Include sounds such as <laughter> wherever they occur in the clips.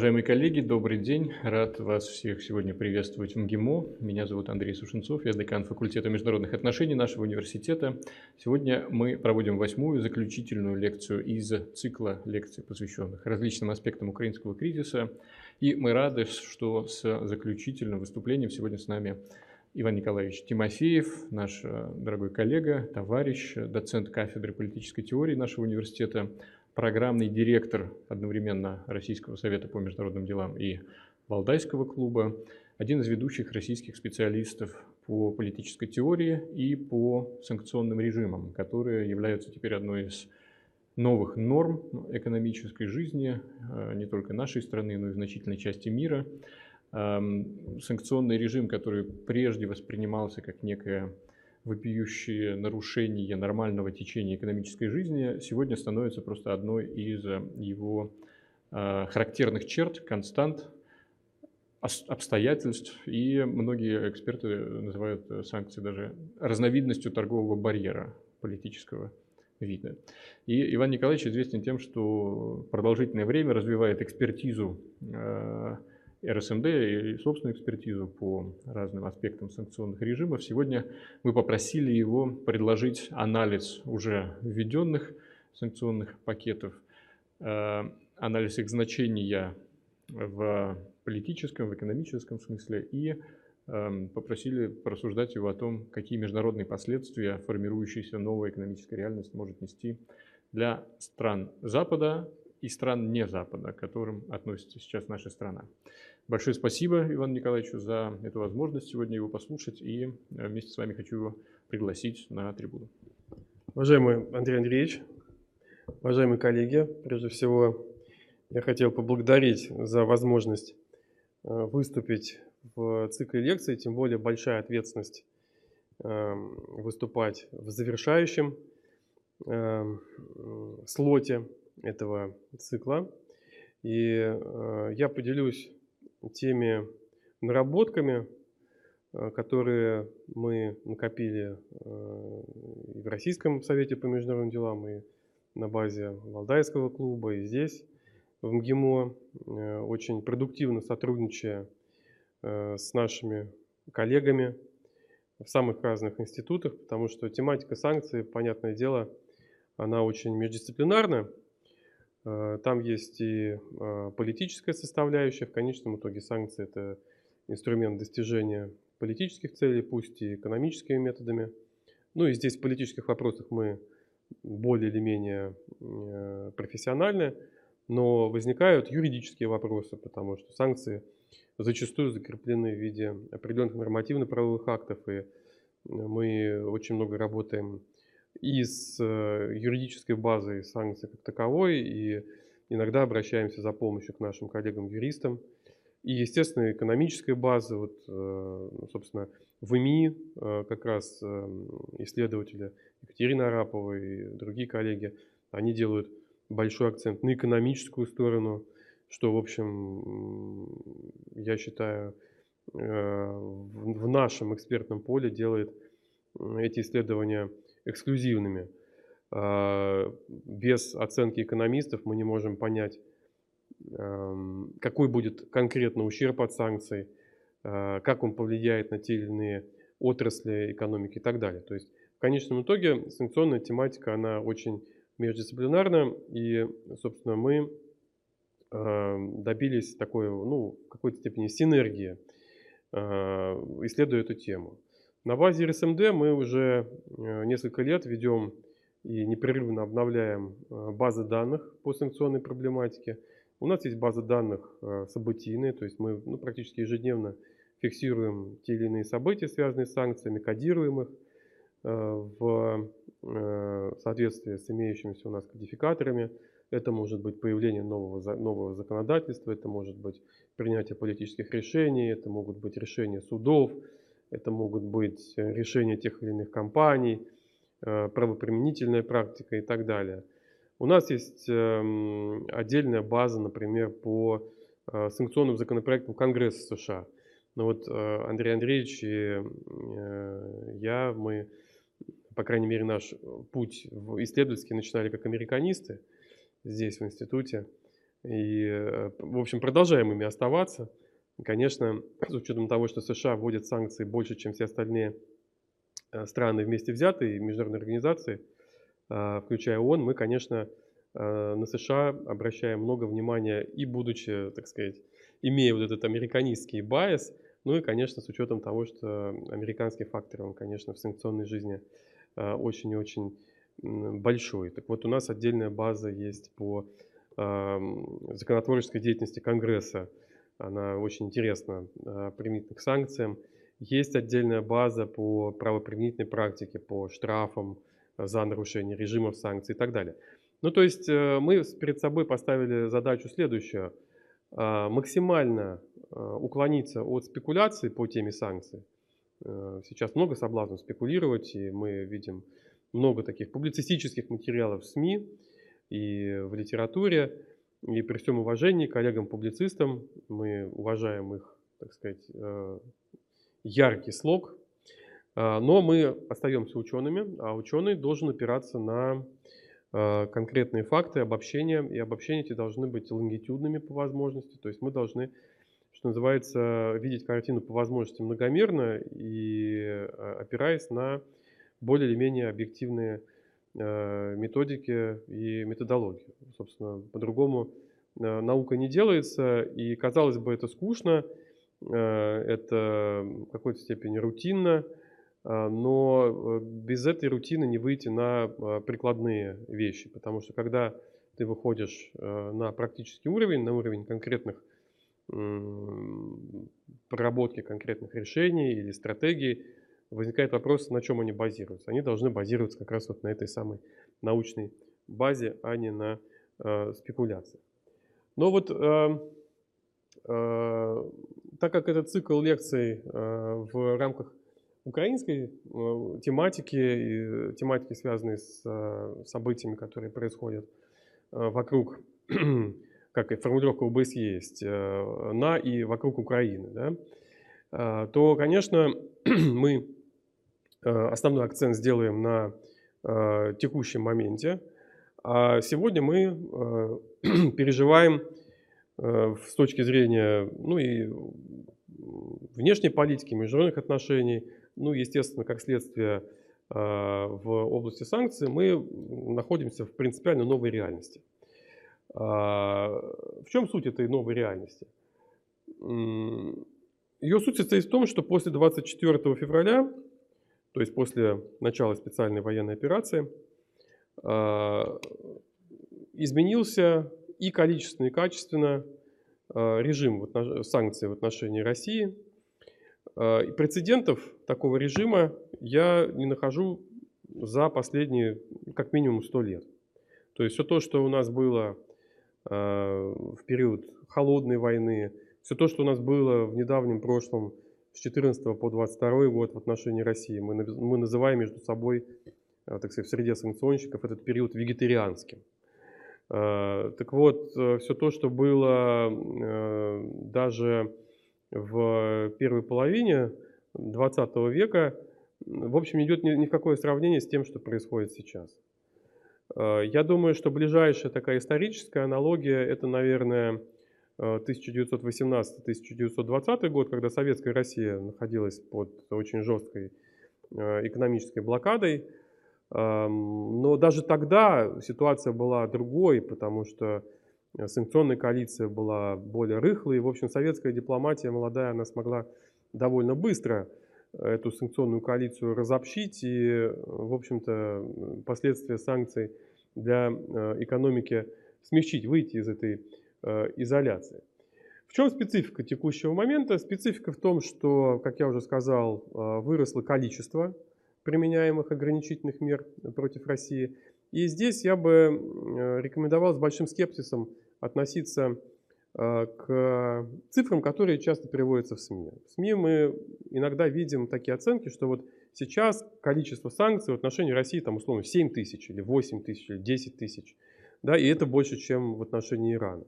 Уважаемые коллеги, добрый день. Рад вас всех сегодня приветствовать в МГИМО. Меня зовут Андрей Сушенцов, я декан факультета международных отношений нашего университета. Сегодня мы проводим восьмую заключительную лекцию из цикла лекций, посвященных различным аспектам украинского кризиса. И мы рады, что с заключительным выступлением сегодня с нами Иван Николаевич Тимофеев, наш э, дорогой коллега, товарищ, доцент кафедры политической теории нашего университета, программный директор одновременно Российского совета по международным делам и Валдайского клуба, один из ведущих российских специалистов по политической теории и по санкционным режимам, которые являются теперь одной из новых норм экономической жизни э, не только нашей страны, но и значительной части мира. Эм, санкционный режим, который прежде воспринимался как некая вопиющие нарушения нормального течения экономической жизни сегодня становится просто одной из э, его э, характерных черт, констант, обстоятельств, и многие эксперты называют э, санкции даже разновидностью торгового барьера политического вида. И Иван Николаевич известен тем, что продолжительное время развивает экспертизу РСМД и собственную экспертизу по разным аспектам санкционных режимов. Сегодня мы попросили его предложить анализ уже введенных санкционных пакетов, э, анализ их значения в политическом, в экономическом смысле и э, попросили порассуждать его о том, какие международные последствия формирующаяся новая экономическая реальность может нести для стран Запада и стран не Запада, к которым относится сейчас наша страна. Большое спасибо Ивану Николаевичу за эту возможность сегодня его послушать и э, вместе с вами хочу его пригласить на трибуну. Уважаемый Андрей Андреевич, уважаемые коллеги, прежде всего я хотел поблагодарить за возможность э, выступить в цикле лекций, тем более большая ответственность эм, выступать в завершающем эм, слоте этого цикла. И э, я поделюсь теми наработками, э, которые мы накопили э, и в Российском совете по международным делам, и на базе Валдайского клуба, и здесь, в МГИМО, очень продуктивно сотрудничая с нашими коллегами в самых разных институтах, потому что тематика санкций, понятное дело, она очень междисциплинарна, Э, там есть и а, политическая составляющая. В конечном итоге санкции – это инструмент достижения политических целей, пусть и экономическими методами. Ну и здесь в политических вопросах мы более или менее э, профессиональны, но возникают юридические вопросы, потому что санкции зачастую закреплены в виде определенных нормативно-правовых актов, и мы очень много работаем и с э, юридической базой санкций как таковой, и иногда обращаемся за помощью к нашим коллегам-юристам. И, естественно, экономическая база, вот, э, ну, собственно, в ИМИ э, как раз исследователи Екатерина Арапова и другие коллеги, они делают большой акцент на экономическую сторону, что, в общем, я считаю, в нашем экспертном поле делает эти исследования эксклюзивными. А, без оценки экономистов мы не можем понять, эм, какой будет конкретно ущерб от санкций, а, как он повлияет на те или иные отрасли экономики и так далее. То есть в конечном итоге санкционная тематика, она очень междисциплинарна, и, собственно, мы эм, добились такой, ну, в какой-то степени синергии, а, исследуя эту тему. На базе РСМД мы уже э, несколько лет ведем и непрерывно обновляем э, базы данных по санкционной проблематике. У нас есть база данных э, событийные, то есть мы ну, практически ежедневно фиксируем те или иные события, связанные с санкциями, кодируем их в соответствии с имеющимися у нас кодификаторами. Это может быть появление нового, нового законодательства, это может быть принятие политических решений, это могут быть решения судов, это могут быть э, решения тех или иных компаний, э, правоприменительная практика и так далее. У нас есть эм, отдельная база, например, по э, санкционным законопроектам Конгресса США. Но вот Андрей Андреевич и я, мы, по крайней мере, наш путь исследовательский начинали как американисты здесь, в институте. И, в общем, продолжаем ими оставаться. Конечно, <clears throat> с учетом того, что США вводят санкции больше, чем все остальные э, страны вместе взятые, международные организации, а, включая ООН, мы, конечно, э, на США обращаем много внимания и будучи, так сказать, имея вот этот американистский байс, ну и, конечно, с учетом того, что американский фактор, он, конечно, в санкционной жизни очень и очень большой. Так вот, у нас отдельная база есть по законотворческой деятельности Конгресса. Она очень интересна а, применительно к санкциям. Есть отдельная база по правоприменительной практике, по штрафам за нарушение режимов санкций и так далее. Ну, то есть э, мы перед собой поставили задачу следующую. А, максимально а, уклониться от спекуляций по теме санкций. Э, сейчас много соблазнов спекулировать, и мы видим много таких публицистических материалов в СМИ, и в литературе. И при всем уважении коллегам-публицистам, мы уважаем их, так сказать, э, яркий слог, а, но мы остаемся учеными, а ученый должен опираться на э, конкретные факты, обобщения, и обобщения эти должны быть лонгитюдными по возможности, то есть мы должны, что называется, видеть картину по возможности многомерно и э, опираясь на более или менее объективные Э, методики и методологии. Собственно, по-другому э, наука не делается, и, казалось бы, это скучно, э, это в какой-то степени рутинно, но без этой рутины не выйти на прикладные вещи, потому что когда ты выходишь на практический уровень, на уровень конкретных проработки конкретных решений или стратегий, возникает вопрос, на чем они базируются. Они должны базироваться как раз вот на этой самой научной базе, а не на э, спекуляциях. Но вот э, э, так как этот цикл лекций э, в рамках украинской э, тематики, и тематики, связанные с э, событиями, которые происходят э, вокруг, <clears throat> как и формулировка ОБС есть, э, на и вокруг Украины, да, э, то, конечно, <clears throat> мы основной акцент сделаем на э, текущем моменте. А сегодня мы э, <clears throat> переживаем с точки зрения ну и внешней политики, международных отношений, ну, естественно, как следствие в области санкций, мы находимся в принципиально новой реальности. А, в чем суть этой новой реальности? Ее суть состоит в том, что после 24 февраля то есть после начала специальной военной операции, а, изменился и количественно, и качественно а, режим санкций в отношении России. А, и прецедентов такого режима я не нахожу за последние как минимум 100 лет. То есть все то, что у нас было в период холодной войны, все то, что у нас было в недавнем прошлом с 14 по 22 год в отношении России. Мы, мы называем между собой, э, так сказать, в среде санкционщиков этот период вегетарианским. Э, так вот, э, все то, что было даже в первой половине 20 века, в общем, идет ни в какое сравнение с тем, что происходит сейчас. Я думаю, что ближайшая такая историческая аналогия – это, наверное, 1918-1920 год, когда Советская Россия находилась под очень жесткой э, экономической блокадой. Но даже тогда ситуация была другой, потому что санкционная коалиция была более рыхлой. И, в общем, советская дипломатия молодая, она смогла довольно быстро эту санкционную коалицию разобщить. И, в общем-то, последствия санкций для э, экономики смягчить, выйти из этой Э, изоляции. В чем специфика текущего момента? Специфика в том, что, как я уже сказал, э, выросло количество применяемых ограничительных мер против России. И здесь я бы э, рекомендовал с большим скепсисом относиться к цифрам, которые часто приводятся в СМИ. В СМИ мы иногда видим такие оценки, что вот сейчас количество санкций в отношении России там условно 7 тысяч или 8 тысяч или 10 тысяч. Да, и это больше, чем в отношении Ирана.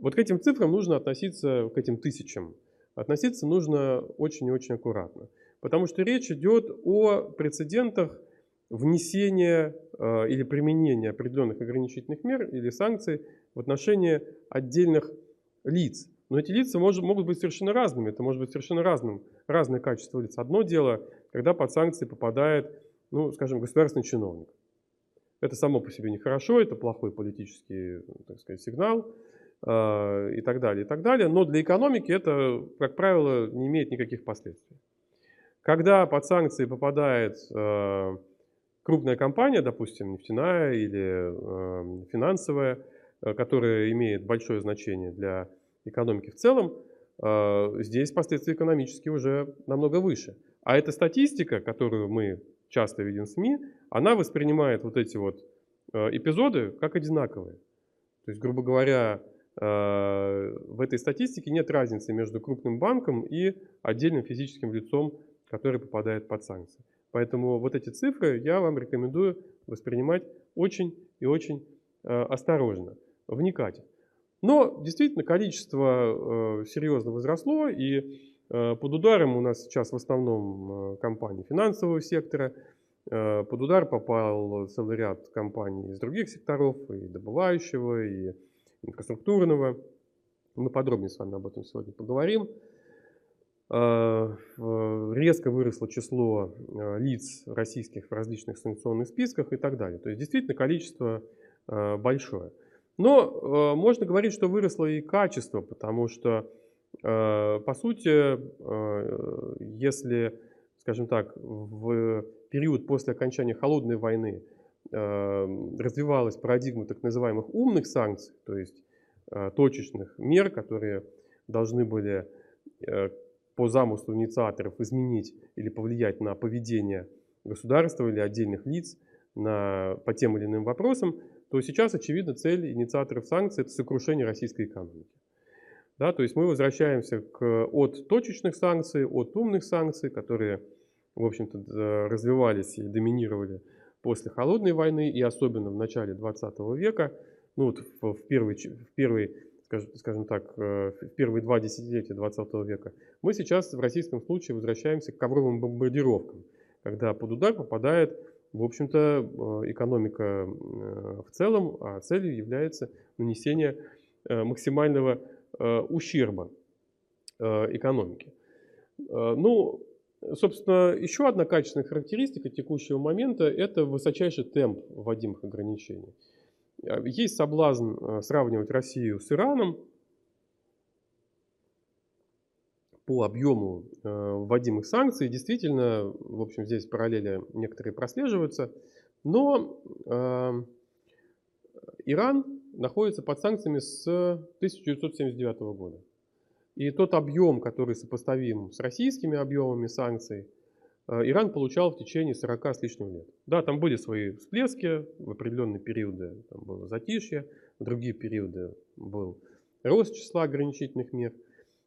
Вот к этим цифрам нужно относиться, к этим тысячам, относиться нужно очень и очень аккуратно. Потому что речь идет о прецедентах внесения э, или применения определенных ограничительных мер или санкций в отношении отдельных лиц. Но эти лица может, могут быть совершенно разными, это может быть совершенно разным, разное качество лиц. Одно дело, когда под санкции попадает, ну, скажем, государственный чиновник. Это само по себе нехорошо, это плохой политический, так сказать, сигнал и так далее, и так далее. Но для экономики это, как правило, не имеет никаких последствий. Когда под санкции попадает э, крупная компания, допустим, нефтяная или э, финансовая, которая имеет большое значение для экономики в целом, здесь последствия экономические уже намного выше. А эта статистика, которую мы часто видим в СМИ, она воспринимает вот эти вот эпизоды как одинаковые. То есть, грубо говоря, в этой статистике нет разницы между крупным банком и отдельным физическим лицом, который попадает под санкции. Поэтому вот эти цифры я вам рекомендую воспринимать очень и очень осторожно, вникать. Но действительно количество серьезно возросло, и Э, под ударом у нас сейчас в основном э, компании финансового сектора. Э, под удар попал целый ряд компаний из других секторов, и добывающего, и инфраструктурного. Мы подробнее с вами об этом сегодня поговорим. Резко выросло число лиц российских в различных санкционных списках и так далее. То есть действительно количество большое. Но можно говорить, что выросло и качество, потому что Э, по сути, э, если, скажем так, в период после окончания холодной войны э, развивалась парадигма так называемых умных санкций, то есть точечных мер, которые должны были по замыслу инициаторов изменить или повлиять на поведение государства или отдельных лиц на, по тем или иным вопросам, то сейчас, очевидно, цель инициаторов санкций – это сокрушение российской экономики. Да, то есть мы возвращаемся к, от точечных санкций, от умных санкций, которые, в общем-то, развивались и доминировали после Холодной войны и особенно в начале 20 века. Ну вот в, в первый, в первый скажем, так, э, в первые два десятилетия 20 века. Мы сейчас в российском случае возвращаемся к ковровым бомбардировкам, когда под удар попадает, в общем-то, э, экономика э, в целом, а целью является нанесение максимального ущерба экономике. Ну, собственно, еще одна качественная характеристика текущего момента – это высочайший темп вводимых ограничений. Есть соблазн сравнивать Россию с Ираном по объему вводимых санкций. Действительно, в общем, здесь параллели некоторые прослеживаются. Но Иран находится под санкциями с 1979 года. И тот объем, который сопоставим с российскими объемами санкций, э, Иран получал в течение 40 с лишним лет. Да, там были свои всплески, в определенные периоды там было затишье, в другие периоды был рост числа ограничительных мер.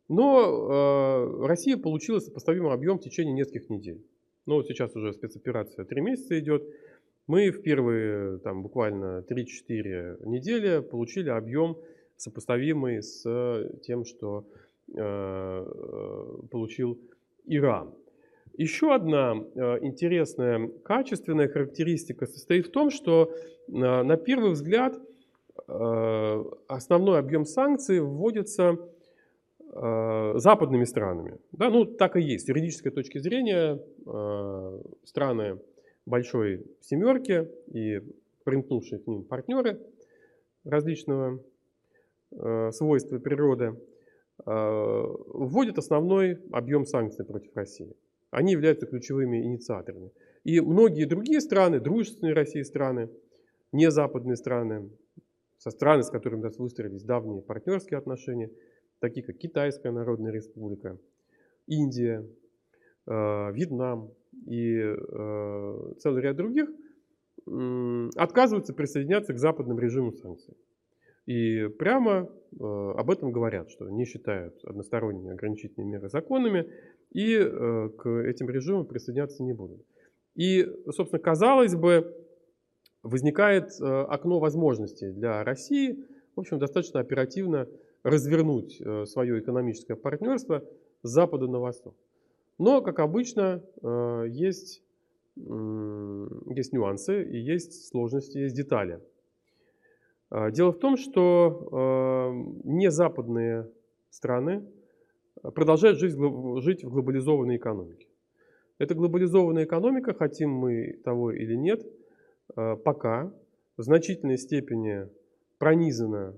Но э, Россия получила сопоставимый объем в течение нескольких недель. Но вот сейчас уже спецоперация три месяца идет. Мы в первые там, буквально 3-4 недели получили объем, сопоставимый с тем, что получил Иран. Еще одна э, интересная качественная характеристика состоит в том, что э, на первый взгляд э, основной объем санкций вводится э, западными странами. Да, ну так и есть. С юридической точки зрения э, страны большой семерки и примкнувшие к ним партнеры различного э, свойства природы э, вводят основной объем санкций против России. Они являются ключевыми инициаторами. И многие другие страны, дружественные России страны, не западные страны, со страны, с которыми у нас выстроились давние партнерские отношения, такие как Китайская Народная Республика, Индия, э, Вьетнам, и э, целый ряд других отказываются присоединяться к западным режимам санкций. И прямо э, об этом говорят, что не считают односторонние ограничительные меры законными и э, к этим режимам присоединяться не будут. И, собственно, казалось бы, возникает э, окно возможностей для России, в общем, достаточно оперативно развернуть свое экономическое партнерство с запада на восток. Но, как обычно, есть, есть нюансы и есть сложности, есть детали. А, дело в том, что э, не западные страны продолжают жить, жить в глобализованной экономике. Эта глобализованная экономика, хотим мы того или нет, э, пока в значительной степени пронизана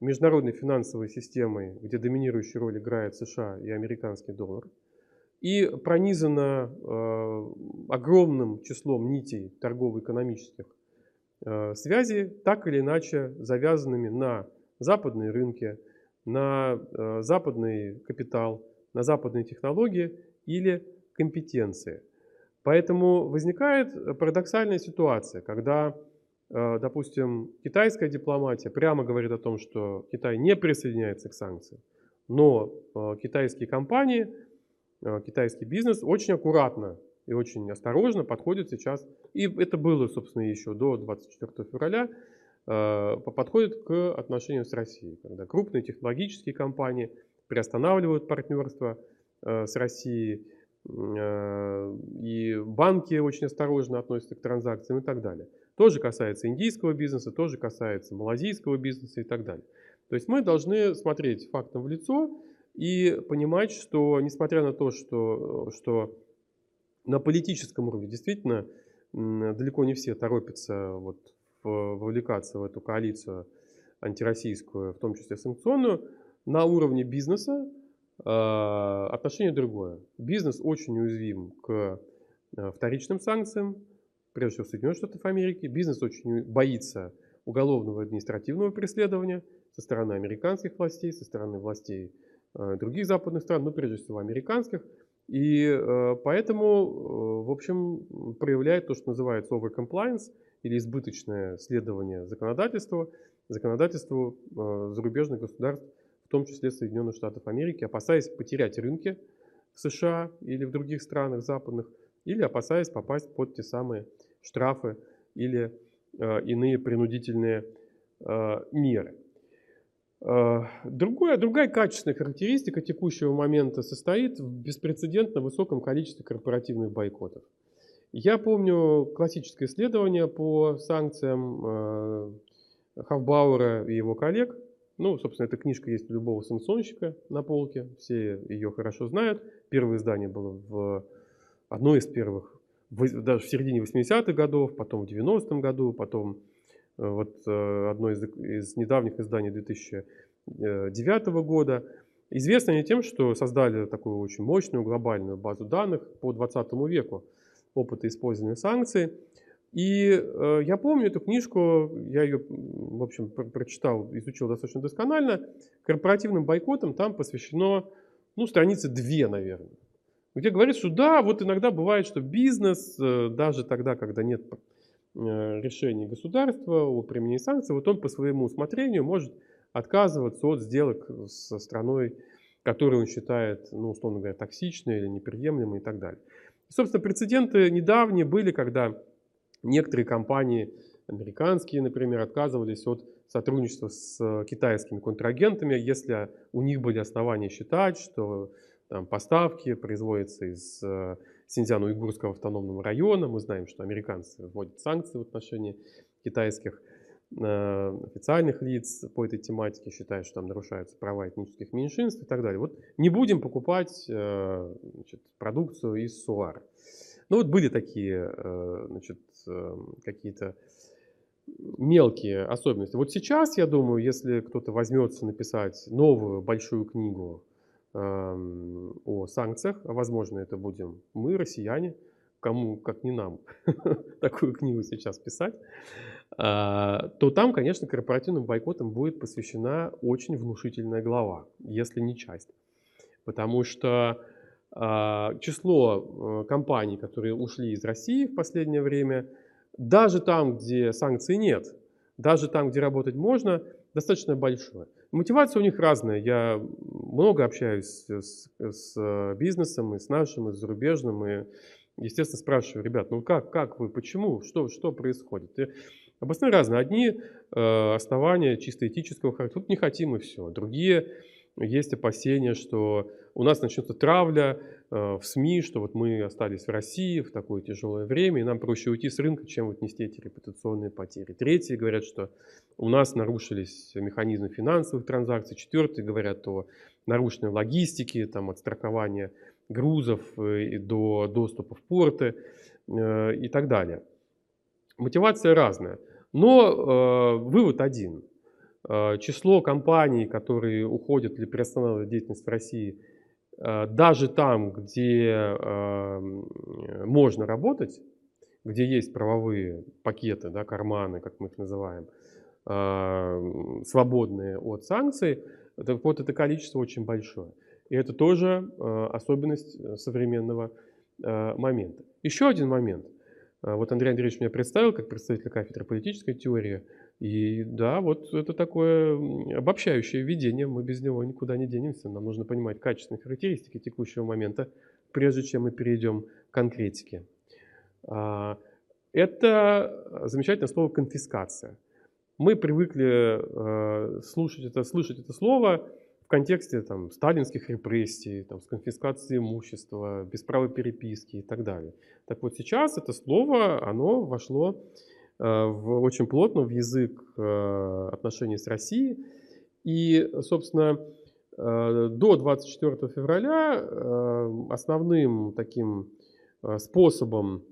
международной финансовой системой, где доминирующую роль играет США и американский доллар, и пронизана э, огромным числом нитей торгово-экономических э, связей, так или иначе завязанными на западные рынки, на э, западный капитал, на западные технологии или компетенции. Поэтому возникает парадоксальная ситуация, когда, э, допустим, китайская дипломатия прямо говорит о том, что Китай не присоединяется к санкциям, но китайские компании, китайский бизнес очень аккуратно и очень осторожно подходит сейчас, и это было, собственно, еще до 24 февраля, Э, подходит к отношениям с Россией, когда крупные технологические компании приостанавливают партнерство э, с Россией, э, и банки очень осторожно относятся к транзакциям и так далее. Тоже касается индийского бизнеса, тоже касается малазийского бизнеса и так далее. То есть мы должны смотреть фактом в лицо и понимать, что несмотря на то, что, что на политическом уровне действительно далеко не все торопятся вот вовлекаться в эту коалицию антироссийскую, в том числе санкционную, на уровне бизнеса а, отношение другое. Бизнес очень уязвим к а, вторичным санкциям, прежде всего Соединенных Штатов Америки. Бизнес очень боится уголовного административного преследования со стороны американских властей, со стороны властей а, других западных стран, но прежде всего американских. И поэтому, в общем, проявляет то, что называется overcompliance – или избыточное следование законодательству, законодательству э, зарубежных государств, в том числе Соединенных Штатов Америки, опасаясь потерять рынки в США или в других странах западных, или опасаясь попасть под те самые штрафы или э, иные принудительные э, меры. Э, другое, другая качественная характеристика текущего момента состоит в беспрецедентно высоком количестве корпоративных бойкотов. Я помню классическое исследование по санкциям э, Хафбауэра и его коллег. Ну, собственно, эта книжка есть у любого санкционщика на полке. Все ее хорошо знают. Первое издание было в одно из первых, даже в середине 80-х годов, потом в 90-м году, потом вот э, одно из, из недавних изданий 2009 года. Известны они тем, что создали такую очень мощную глобальную базу данных по 20 веку опыта использования санкций. И э, я помню эту книжку, я ее, в общем, про прочитал, изучил достаточно досконально. Корпоративным бойкотам там посвящено, ну, страницы две, наверное. Где говорится, что да, вот иногда бывает, что бизнес, э, даже тогда, когда нет э, решений государства о применении санкций, вот он по своему усмотрению может отказываться от сделок со страной, которую он считает, ну, условно говоря, токсичной или неприемлемой и так далее. Собственно, прецеденты недавние были, когда некоторые компании, американские, например, отказывались от сотрудничества с китайскими контрагентами, если у них были основания считать, что там, поставки производятся из э, Синьцзян-Уйгурского автономного района. Мы знаем, что американцы вводят санкции в отношении китайских Э, официальных лиц по этой тематике считают, что там нарушаются права этнических меньшинств и так далее. Вот не будем покупать э, значит, продукцию из СУАР. Ну вот были такие э, значит, какие-то мелкие особенности. Вот сейчас, я думаю, если кто-то возьмется написать новую большую книгу о санкциях, а возможно это будем мы, россияне, кому, как не нам, <laughs> такую книгу сейчас писать, а, то там, конечно, корпоративным бойкотам будет посвящена очень внушительная глава, если не часть. Потому что а, число э, компаний, которые ушли из России в последнее время, даже там, где санкций нет, даже там, где работать можно, достаточно большое. Мотивация у них разная. Я много общаюсь с, с бизнесом, и с нашим, и с зарубежным, и естественно, спрашиваю, ребят, ну как, как вы, почему, что, что происходит? И обоснования разные. Одни э, основания чисто этического характера, тут не хотим и все. Другие есть опасения, что у нас начнется травля э, в СМИ, что вот мы остались в России в такое тяжелое время, и нам проще уйти с рынка, чем вот нести эти репутационные потери. Третьи говорят, что у нас нарушились механизмы финансовых транзакций. Четвертые говорят о нарушенной логистике, там, от страхования грузов э, до доступа в порты э, и так далее. Мотивация разная. Но вывод один – Э, число компаний, которые уходят или приостанавливают деятельность в России, э, даже там, где эм, можно работать, где есть правовые пакеты, да, карманы, как мы их называем, э, свободные от санкций, так вот это количество очень большое. И это тоже особенность современного момента. Еще один момент. Вот Андрей Андреевич меня представил как представитель кафедры политической теории. И да, вот это такое обобщающее введение, мы без него никуда не денемся. Нам нужно понимать качественные характеристики текущего момента, прежде чем мы перейдем к конкретике. А, это замечательное слово «конфискация». Мы привыкли э, слушать это, слышать это слово в контексте там, сталинских репрессий, там, с конфискацией имущества, бесправой переписки и так далее. Так вот сейчас это слово, оно вошло в, очень плотно в язык э, отношений с Россией. И, собственно, э, до 24 февраля основным таким способом,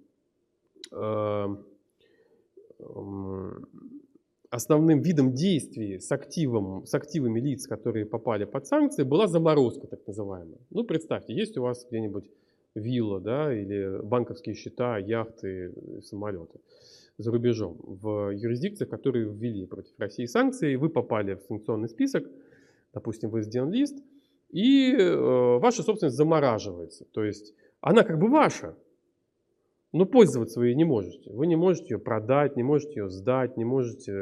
основным видом действий с, активом, с активами лиц, которые попали под санкции, была заморозка так называемая. Ну, представьте, есть у вас где-нибудь вилла, да, или банковские счета, яхты, самолеты за рубежом, в юрисдикциях, которые ввели против России санкции, вы попали в санкционный список, допустим, вы сделан лист, и э, ваша собственность замораживается. То есть она как бы ваша, но пользоваться вы ей не можете. Вы не можете ее продать, не можете ее сдать, не можете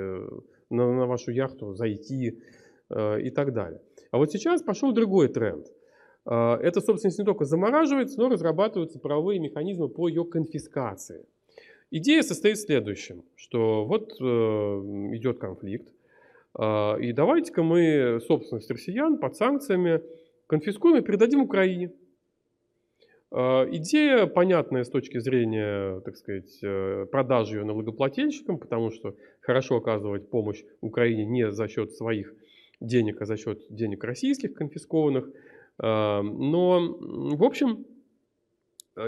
на, на вашу яхту зайти э, и так далее. А вот сейчас пошел другой тренд. Э, эта собственность не только замораживается, но разрабатываются правовые механизмы по ее конфискации. Идея состоит в следующем, что вот э, идет конфликт, э, и давайте-ка мы собственность россиян под санкциями конфискуем и передадим Украине. Э, идея понятная с точки зрения, так сказать, э, продажи ее налогоплательщикам, потому что хорошо оказывать помощь Украине не за счет своих денег, а за счет денег российских конфискованных. Э, но, в общем,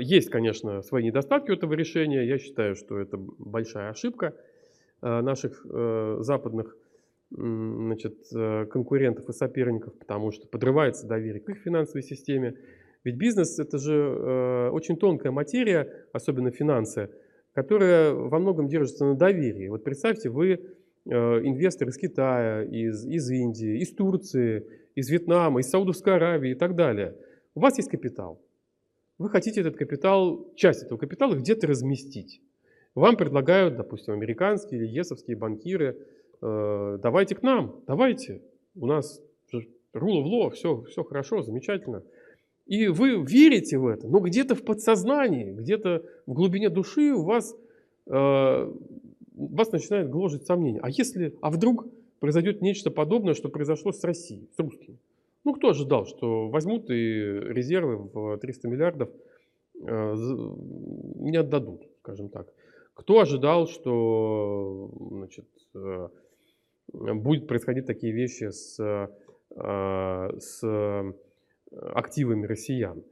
есть, конечно, свои недостатки у этого решения. Я считаю, что это большая ошибка э, наших э, западных значит, конкурентов и соперников, потому что подрывается доверие к их финансовой системе. Ведь бизнес – это же очень тонкая материя, особенно финансы, которая во многом держится на доверии. Вот представьте, вы инвестор из Китая, из, из Индии, из Турции, из Вьетнама, из Саудовской Аравии и так далее. У вас есть капитал вы хотите этот капитал, часть этого капитала где-то разместить. Вам предлагают, допустим, американские или есовские банкиры, э, давайте к нам, давайте, у нас rule of law, все, все хорошо, замечательно. И вы верите в это, но где-то в подсознании, где-то в глубине души у вас, э, вас начинает гложить сомнение. А если, а вдруг произойдет нечто подобное, что произошло с Россией, с русскими? Ну, кто ожидал, что возьмут и резервы в 300 миллиардов э, не отдадут, скажем так. Кто ожидал, что значит, э, будет происходить такие вещи с, э, с активами россиян?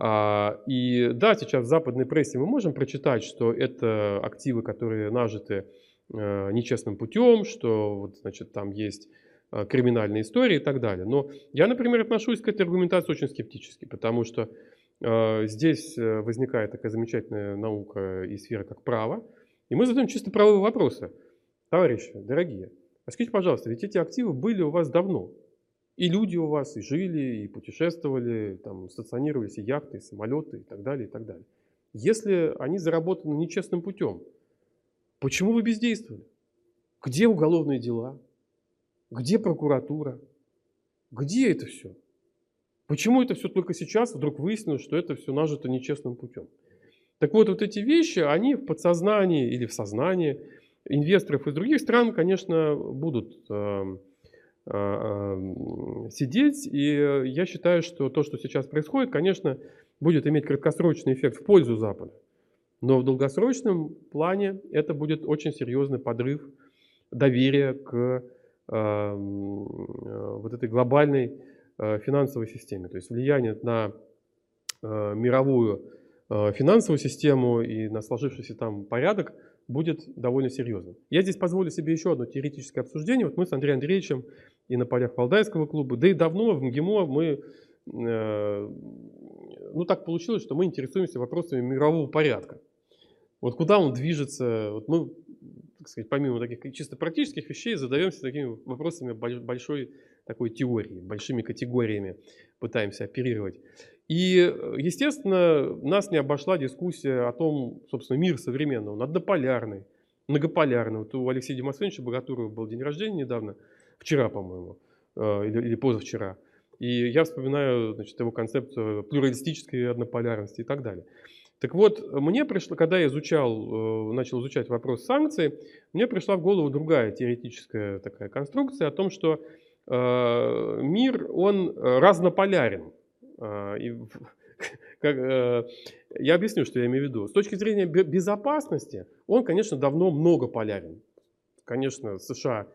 А, и да, сейчас в западной прессе мы можем прочитать, что это активы, которые нажиты нечестным путем, что вот, значит, там есть криминальной истории и так далее. Но я, например, отношусь к этой аргументации очень скептически, потому что э, здесь э, возникает такая замечательная наука и сфера, как право, и мы задаем чисто правовые вопросы. Товарищи, дорогие, а скажите, пожалуйста, ведь эти активы были у вас давно. И люди у вас и жили, и путешествовали, там, стационировались и яхты, и самолеты, и так далее, и так далее. Если они заработаны нечестным путем, почему вы бездействовали? Где уголовные дела? Где прокуратура? Где это все? Почему это все только сейчас вдруг выяснилось, что это все нажито нечестным путем? Так вот, вот эти вещи, они в подсознании или в сознании инвесторов из других стран, конечно, будут э, сидеть. И я считаю, что то, что сейчас происходит, конечно, будет иметь краткосрочный эффект в пользу Запада. Но в долгосрочном плане это будет очень серьезный подрыв доверия к э, вот этой глобальной э, финансовой системе. То есть влияние на э, мировую э, финансовую систему и на сложившийся там порядок будет довольно серьезным. Я здесь позволю себе еще одно теоретическое обсуждение. Вот мы с Андреем Андреевичем и на полях Валдайского клуба, да и давно в МГИМО мы э, ну так получилось, что мы интересуемся вопросами мирового порядка. Вот куда он движется, вот мы, так сказать, помимо таких чисто практических вещей, задаемся такими вопросами большой такой теории, большими категориями пытаемся оперировать. И, естественно, нас не обошла дискуссия о том, собственно, мир современный, он однополярный, многополярный. Вот у Алексея Демосфеновича Богатурова был день рождения недавно, вчера, по-моему, э, или, или позавчера. И я вспоминаю значит, его концепцию плюралистической однополярности и так далее. Так вот, мне пришло, когда я изучал, э, начал изучать вопрос санкций, мне пришла в голову другая теоретическая такая конструкция о том, что э, мир, он разнополярен. Э, и, <laughs> как, я объясню, что я имею в виду. С точки зрения безопасности, он, конечно, давно многополярен. Конечно, США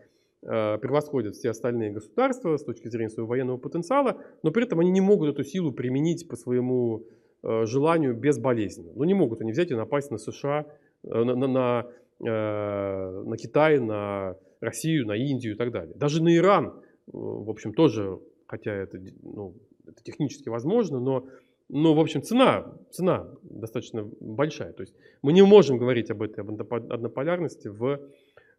превосходят все остальные государства с точки зрения своего военного потенциала, но при этом они не могут эту силу применить по своему желанию безболезненно. Ну не могут они взять и напасть на США, э, на, на, на, на Китай, на Россию, на Индию и так далее. Даже на Иран, в общем, тоже, хотя это, ну, это технически возможно, но, но в общем, цена, цена достаточно большая. То есть мы не можем говорить об этой однополярности в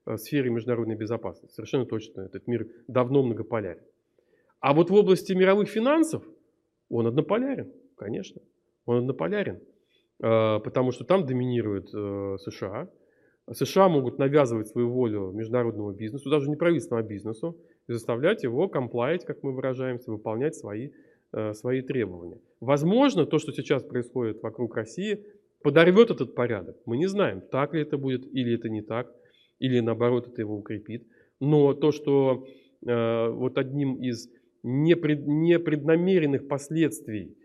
в сфере международной безопасности. Совершенно точно этот мир давно многополярен. А вот в области мировых финансов он однополярен, конечно. Он однополярен, а, потому что там доминирует э, США. США могут навязывать свою волю международному бизнесу, даже неправительственному бизнесу, и заставлять его комплаять, как мы выражаемся, выполнять свои, э, свои требования. Возможно, то, что сейчас происходит вокруг России, подорвет этот порядок. Мы не знаем, так ли это будет или это не так или наоборот это его укрепит. Но то, что э, вот одним из непред, непреднамеренных последствий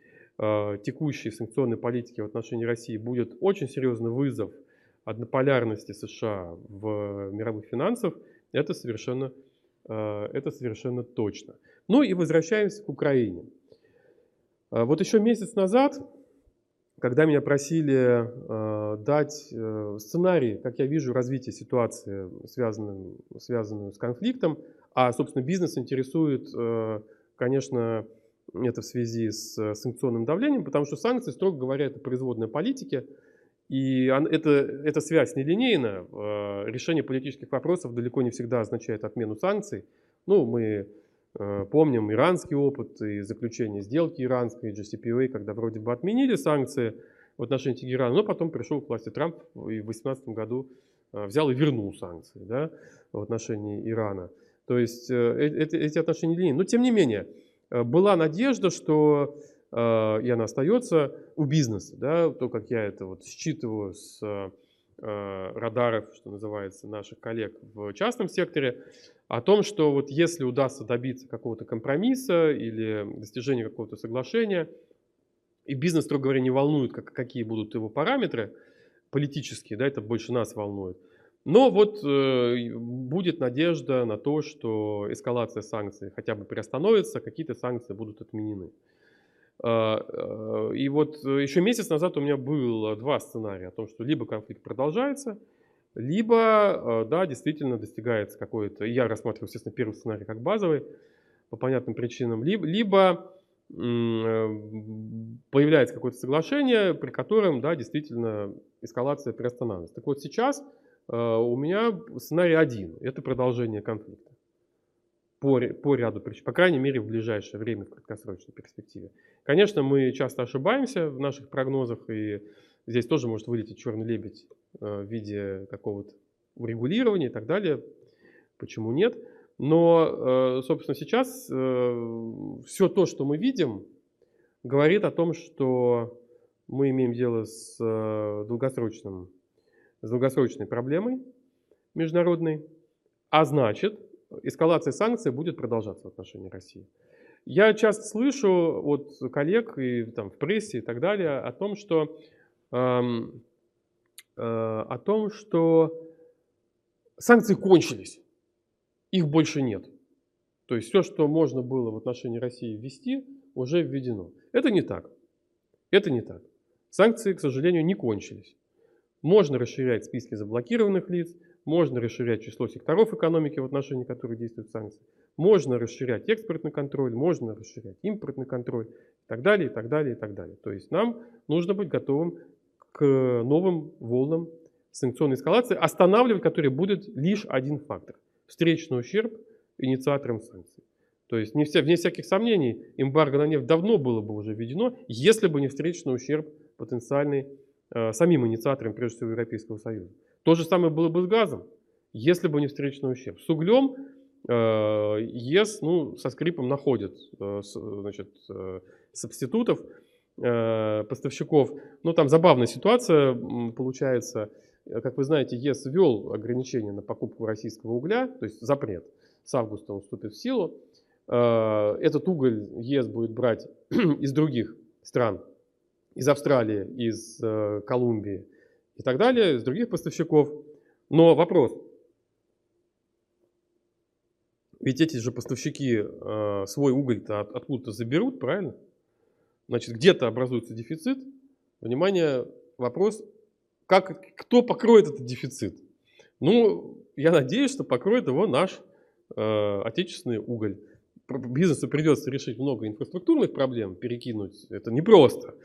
текущей санкционной политики в отношении России будет очень серьезный вызов однополярности США в мировых финансах, это совершенно, э, это совершенно точно. Ну и возвращаемся к Украине. Э, вот еще месяц назад когда меня просили э, дать э, сценарий, как я вижу развитие ситуации, связанную, связанную с конфликтом, а, собственно, бизнес интересует, э, конечно, это в связи с санкционным давлением, потому что санкции, строго говоря, это производная политики, и это, эта связь нелинейна. Э, решение политических вопросов далеко не всегда означает отмену санкций. Ну, мы Э, помним иранский опыт и заключение сделки иранской, JCPOA, когда вроде бы отменили санкции в отношении Тегерана, но потом пришел к власти Трамп и в 2018 году э, взял и вернул санкции да, в отношении Ирана. То есть э, эти отношения линии. Но тем не менее, была надежда, что и она остается у бизнеса. Да, то, как я это вот считываю с радаров, что называется, наших коллег в частном секторе, о том, что вот если удастся добиться какого-то компромисса или достижения какого-то соглашения, и бизнес, строго говоря, не волнует, как, какие будут его параметры политические, да, это больше нас волнует. Но вот э, будет надежда на то, что эскалация санкций хотя бы приостановится, какие-то санкции будут отменены. Э, э, и вот еще месяц назад у меня было два сценария о том, что либо конфликт продолжается, либо, э, да, действительно достигается какой-то, я рассматриваю, естественно, первый сценарий как базовый, по понятным причинам, либо, либо э, появляется какое-то соглашение, при котором, да, действительно эскалация приостанавливается. Так вот сейчас э, у меня сценарий один, это продолжение конфликта по, по ряду причин, по крайней мере в ближайшее время, в краткосрочной перспективе. Конечно, мы часто ошибаемся в наших прогнозах, и здесь тоже может вылететь черный лебедь Э, в виде какого-то урегулирования и так далее. Почему нет? Но, э, собственно, сейчас э, все то, что мы видим, говорит о том, что мы имеем дело с, долгосрочным, с долгосрочной проблемой международной, а значит, эскалация санкций будет продолжаться в отношении России. Я часто слышу от коллег и там, в прессе и так далее о том, что, эм, э, о том, что санкции кончились, их больше нет. То есть все, что можно было в отношении России ввести, уже введено. Это не так. Это не так. Санкции, к сожалению, не кончились. Можно расширять списки заблокированных лиц, можно расширять число секторов экономики, в отношении которых действуют санкции, можно расширять экспортный контроль, можно расширять импортный контроль и так далее, и так далее, и так далее. То есть нам нужно быть готовым к новым волнам санкционной эскалации, останавливать которые будет лишь один фактор – встречный ущерб инициаторам санкций. То есть, не вся, вне всяких сомнений, эмбарго на нефть давно было бы уже введено, если бы не встречный ущерб потенциальный самим инициаторам, прежде всего, Европейского Союза. То же самое было бы с газом, если бы не встречный ущерб. С углем э, ЕС ну, со скрипом находит э, значит, э, субститутов, э, поставщиков. Но там забавная ситуация получается. Как вы знаете, ЕС ввел ограничения на покупку российского угля, то есть запрет. С августа он вступит в силу. Э, этот уголь ЕС будет брать <clears throat> из других стран, из Австралии, из э, Колумбии и так далее, из других поставщиков. Но вопрос, ведь эти же поставщики э, свой уголь-то откуда-то заберут, правильно? Значит, где-то образуется дефицит. Внимание, вопрос, как, кто покроет этот дефицит? Ну, я надеюсь, что покроет его наш э, отечественный уголь бизнесу придется решить много инфраструктурных проблем, перекинуть. Это непросто.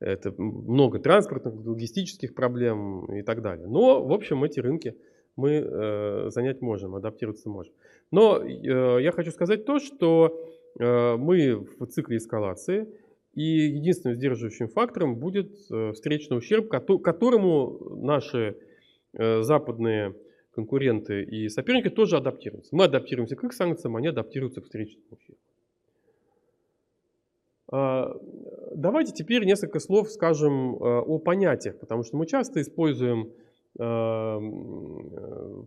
Это много транспортных, логистических проблем и так далее. Но, в общем, эти рынки мы э, занять можем, адаптироваться можем. Но э, я хочу сказать то, что э, мы в цикле эскалации, и единственным сдерживающим фактором будет э, встречный ущерб, которому наши э, западные конкуренты и соперники тоже адаптируются. Мы адаптируемся к их санкциям, они адаптируются к встречному ущербу. А, давайте теперь несколько слов скажем а, о понятиях, потому что мы часто используем а,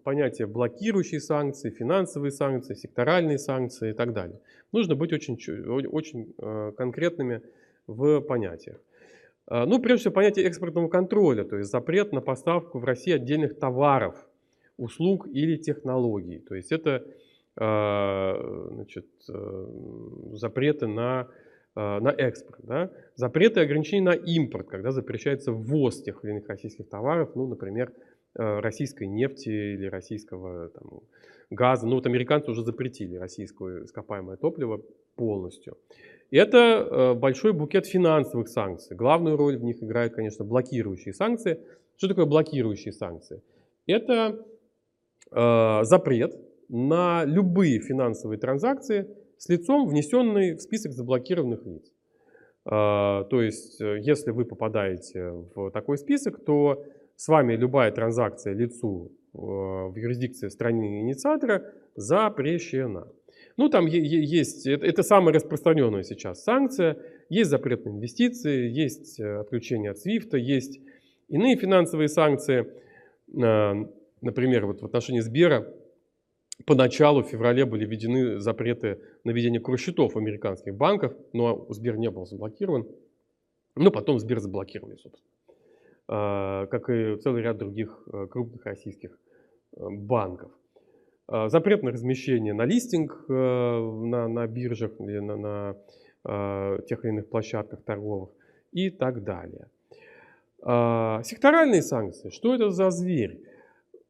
понятия блокирующие санкции, финансовые санкции, секторальные санкции и так далее. Нужно быть очень, очень конкретными в понятиях. Ну, прежде всего, понятие экспортного контроля, то есть запрет на поставку в России отдельных товаров – услуг или технологий. То есть это а, значит, э, запреты на, а, на экспорт, да? запреты и ограничения на импорт, когда запрещается ввоз тех или иных российских товаров, ну, например, э, российской нефти или российского там, газа. Ну вот американцы уже запретили российское ископаемое топливо полностью. Это э, большой букет финансовых санкций. Главную роль в них играют, конечно, блокирующие санкции. Что такое блокирующие санкции? Это запрет на любые финансовые транзакции с лицом, внесенный в список заблокированных лиц. Э, то есть, э, если вы попадаете в такой список, то с вами любая транзакция лицу в юрисдикции страны инициатора запрещена. Ну, там есть, это самая распространенная сейчас санкция, есть запрет на инвестиции, есть отключение от свифта, есть иные финансовые санкции. Например, вот в отношении Сбера поначалу в феврале были введены запреты на ведение курсчетов в американских банках, но Сбер не был заблокирован. Но потом Сбер заблокировали, собственно. А, как и целый ряд других э, крупных российских э, банков. А, запрет на размещение на листинг э, на, на биржах или на, на тех или иных площадках торговых и так далее. А, секторальные санкции. Что это за зверь?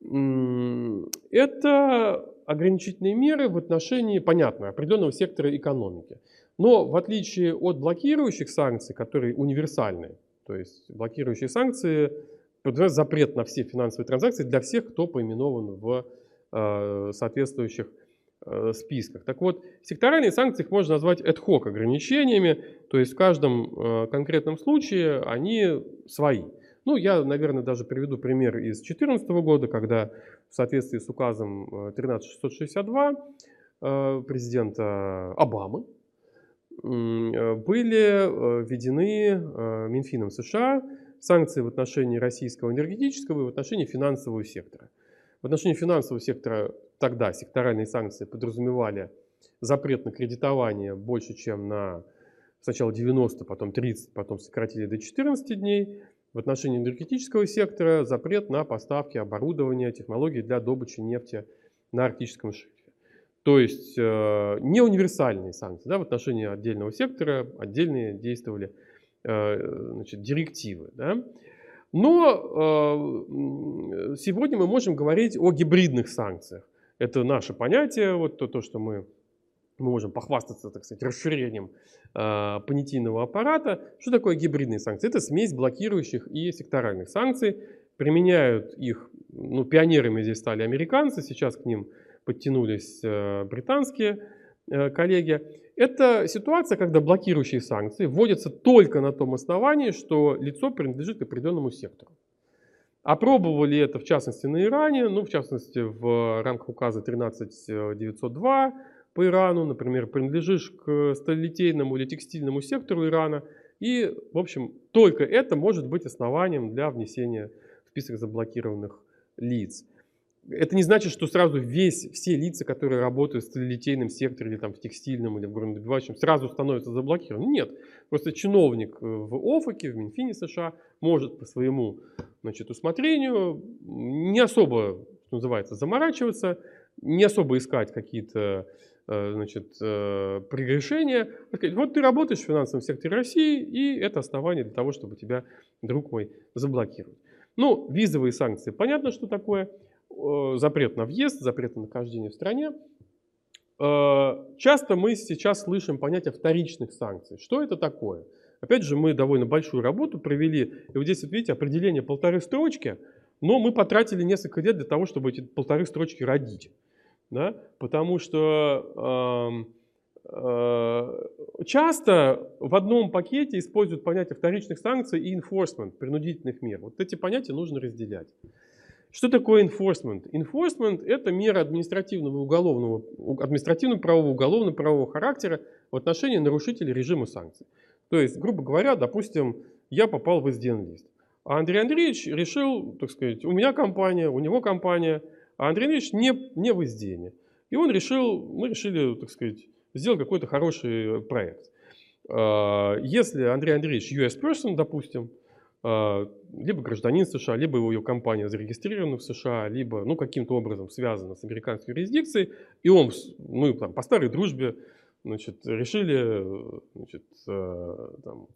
Это ограничительные меры в отношении, понятно, определенного сектора экономики. Но в отличие от блокирующих санкций, которые универсальны, то есть блокирующие санкции подразумевают запрет на все финансовые транзакции для всех, кто поименован в э, соответствующих э, списках. Так вот, секторальные санкции их можно назвать ad-hoc ограничениями, то есть в каждом э, конкретном случае они свои. Ну, я, наверное, даже приведу пример из 2014 года, когда в соответствии с указом 13662 э, э, президента Обамы э, были введены Минфином США санкции в отношении российского энергетического и в отношении финансового сектора. В отношении финансового сектора тогда секторальные санкции подразумевали запрет на кредитование больше, чем на сначала 90, потом 30, потом сократили до 14 дней. В отношении энергетического сектора запрет на поставки оборудования, технологий для добычи нефти на арктическом шельфе. То есть э, не универсальные санкции. Да, в отношении отдельного сектора отдельные действовали э, значит, директивы. Да. Но э, сегодня мы можем говорить о гибридных санкциях. Это наше понятие, вот то, то что мы мы можем похвастаться, так сказать, расширением э, понятийного аппарата. Что такое гибридные санкции? Это смесь блокирующих и секторальных санкций. Применяют их, ну, пионерами здесь стали американцы, сейчас к ним подтянулись э, британские э, коллеги. Это ситуация, когда блокирующие санкции вводятся только на том основании, что лицо принадлежит к определенному сектору. Опробовали это, в частности, на Иране, ну, в частности, в рамках указа 13902, по Ирану, например, принадлежишь к сталелитейному или текстильному сектору Ирана, и, в общем, только это может быть основанием для внесения в список заблокированных лиц. Это не значит, что сразу весь, все лица, которые работают в сталелитейном секторе или там, в текстильном или в горнодобывающем, сразу становятся заблокированными. Нет, просто чиновник в ОФАКе, в Минфине США может по своему значит, усмотрению не особо, что называется, заморачиваться, не особо искать какие-то Э, значит, э, прегрешения. Вот ты работаешь в финансовом секторе России, и это основание для того, чтобы тебя, друг мой, заблокировать. Ну, визовые санкции, понятно, что такое. Э, запрет на въезд, запрет на нахождение в стране. Часто мы сейчас слышим понятие вторичных санкций. Что это такое? Опять же, мы довольно большую работу провели. И вот здесь, вот видите, определение полторы строчки, но мы потратили несколько лет для того, чтобы эти полторы строчки родить да? потому что э, часто в одном пакете используют понятие вторичных санкций и enforcement, принудительных мер. Вот эти понятия нужно разделять. Что такое enforcement? Enforcement – это мера административного, уголовного, административного правового, уголовного правового характера в отношении нарушителей режима санкций. То есть, грубо говоря, допустим, я попал в SDN-лист. А Андрей Андреевич решил, так сказать, у меня компания, у него компания – а Андрей Андреевич не, не в издении. И он решил, мы решили, так сказать, сделать какой-то хороший проект. А, если Андрей Андреевич US person, допустим, а, либо гражданин США, либо его компания зарегистрирована в США, либо ну, каким-то образом связана с американской юрисдикцией, и он, мы там, по старой дружбе значит, решили значит, а, там,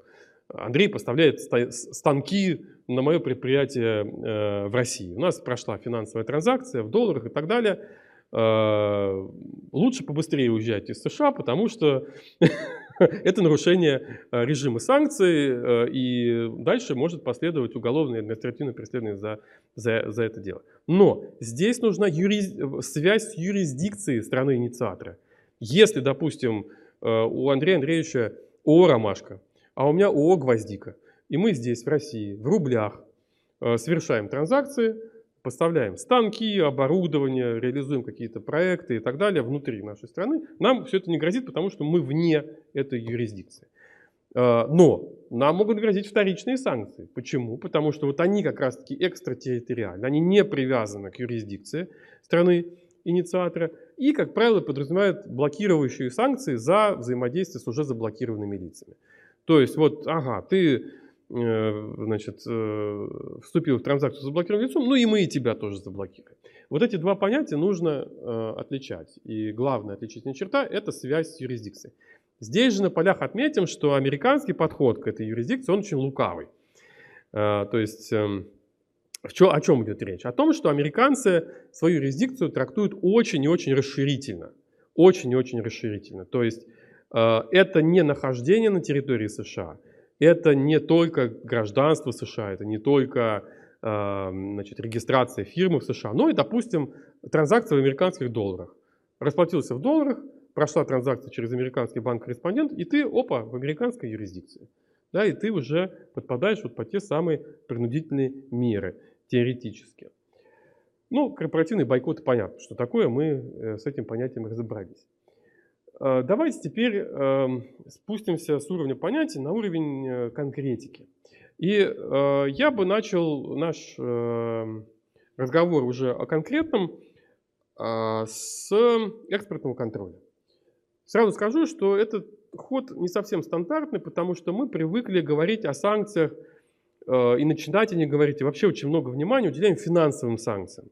Андрей поставляет станки на мое предприятие э, в России. У нас прошла финансовая транзакция в долларах и так далее. Э, лучше побыстрее уезжать из США, потому что <laughs> это нарушение э, режима санкций, и дальше может последовать уголовное и административное преследование за, за, за это дело. Но здесь нужна юрис... связь с юрисдикцией страны-инициатора. Если, допустим, у Андрея Андреевича ООО «Ромашка», а у меня ООО «Гвоздика». И мы здесь, в России, в рублях э, совершаем транзакции, поставляем станки, оборудование, реализуем какие-то проекты и так далее внутри нашей страны. Нам все это не грозит, потому что мы вне этой юрисдикции. Э, но нам могут грозить вторичные санкции. Почему? Потому что вот они как раз-таки экстратерриториальны, они не привязаны к юрисдикции страны инициатора и, как правило, подразумевают блокирующие санкции за взаимодействие с уже заблокированными лицами. То есть вот, ага, ты э, значит, э, вступил в транзакцию с заблокированным лицом, ну и мы и тебя тоже заблокируем. Вот эти два понятия нужно э, отличать. И главная отличительная черта – это связь с юрисдикцией. Здесь же на полях отметим, что американский подход к этой юрисдикции, он очень лукавый. То есть эм, о чем идет речь? О том, что американцы свою юрисдикцию трактуют очень и очень расширительно. Очень и очень расширительно. То есть это не нахождение на территории США, это не только гражданство США, это не только э, значит, регистрация фирмы в США, но и, допустим, транзакция в американских долларах. Расплатился в долларах, прошла транзакция через американский банк-корреспондент, и ты, опа, в американской юрисдикции. Да, и ты уже подпадаешь вот под те самые принудительные меры, теоретически. Ну, корпоративный бойкот, понятно, что такое, мы э, с этим понятием разобрались. Э, давайте теперь эм, спустимся с уровня понятий на уровень э, конкретики. И э, я бы начал наш разговор уже о конкретном с экспортного контроля. Сразу скажу, что этот ход не совсем стандартный, потому что мы привыкли говорить о санкциях и начинать о них говорить, и вообще очень много внимания уделяем финансовым санкциям.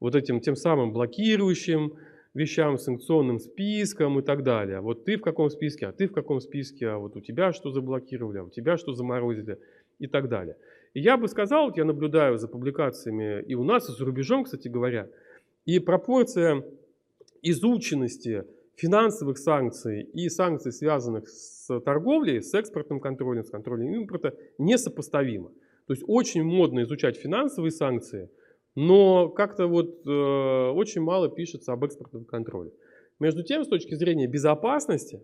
Вот этим тем самым блокирующим вещам, санкционным спискам и так далее. Вот ты в каком списке, а ты в каком списке, а вот у тебя что заблокировали, а у тебя что заморозили и так далее. И я бы сказал, вот я наблюдаю за публикациями и у нас, и за рубежом, кстати говоря, и пропорция изученности финансовых санкций и санкций, связанных с торговлей, с экспортным контролем, с контролем импорта, несопоставима. То есть очень модно изучать финансовые санкции, но как-то вот э, очень мало пишется об экспортном контроле. Между тем, с точки зрения безопасности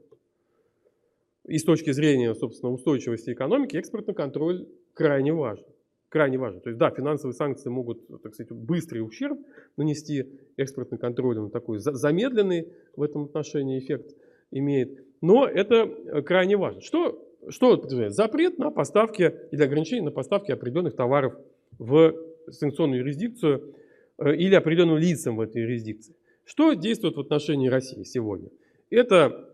и с точки зрения, собственно, устойчивости экономики, экспортный контроль крайне важен крайне важно. То есть, да, финансовые санкции могут, так сказать, быстрый ущерб нанести экспортный контроль, он такой замедленный в этом отношении эффект имеет. Но это э, крайне важно. Что, что подразумевает? Запрет на поставки или ограничение на поставки определенных товаров в санкционную юрисдикцию э, или определенным лицам в этой юрисдикции. Что действует в отношении России сегодня? Это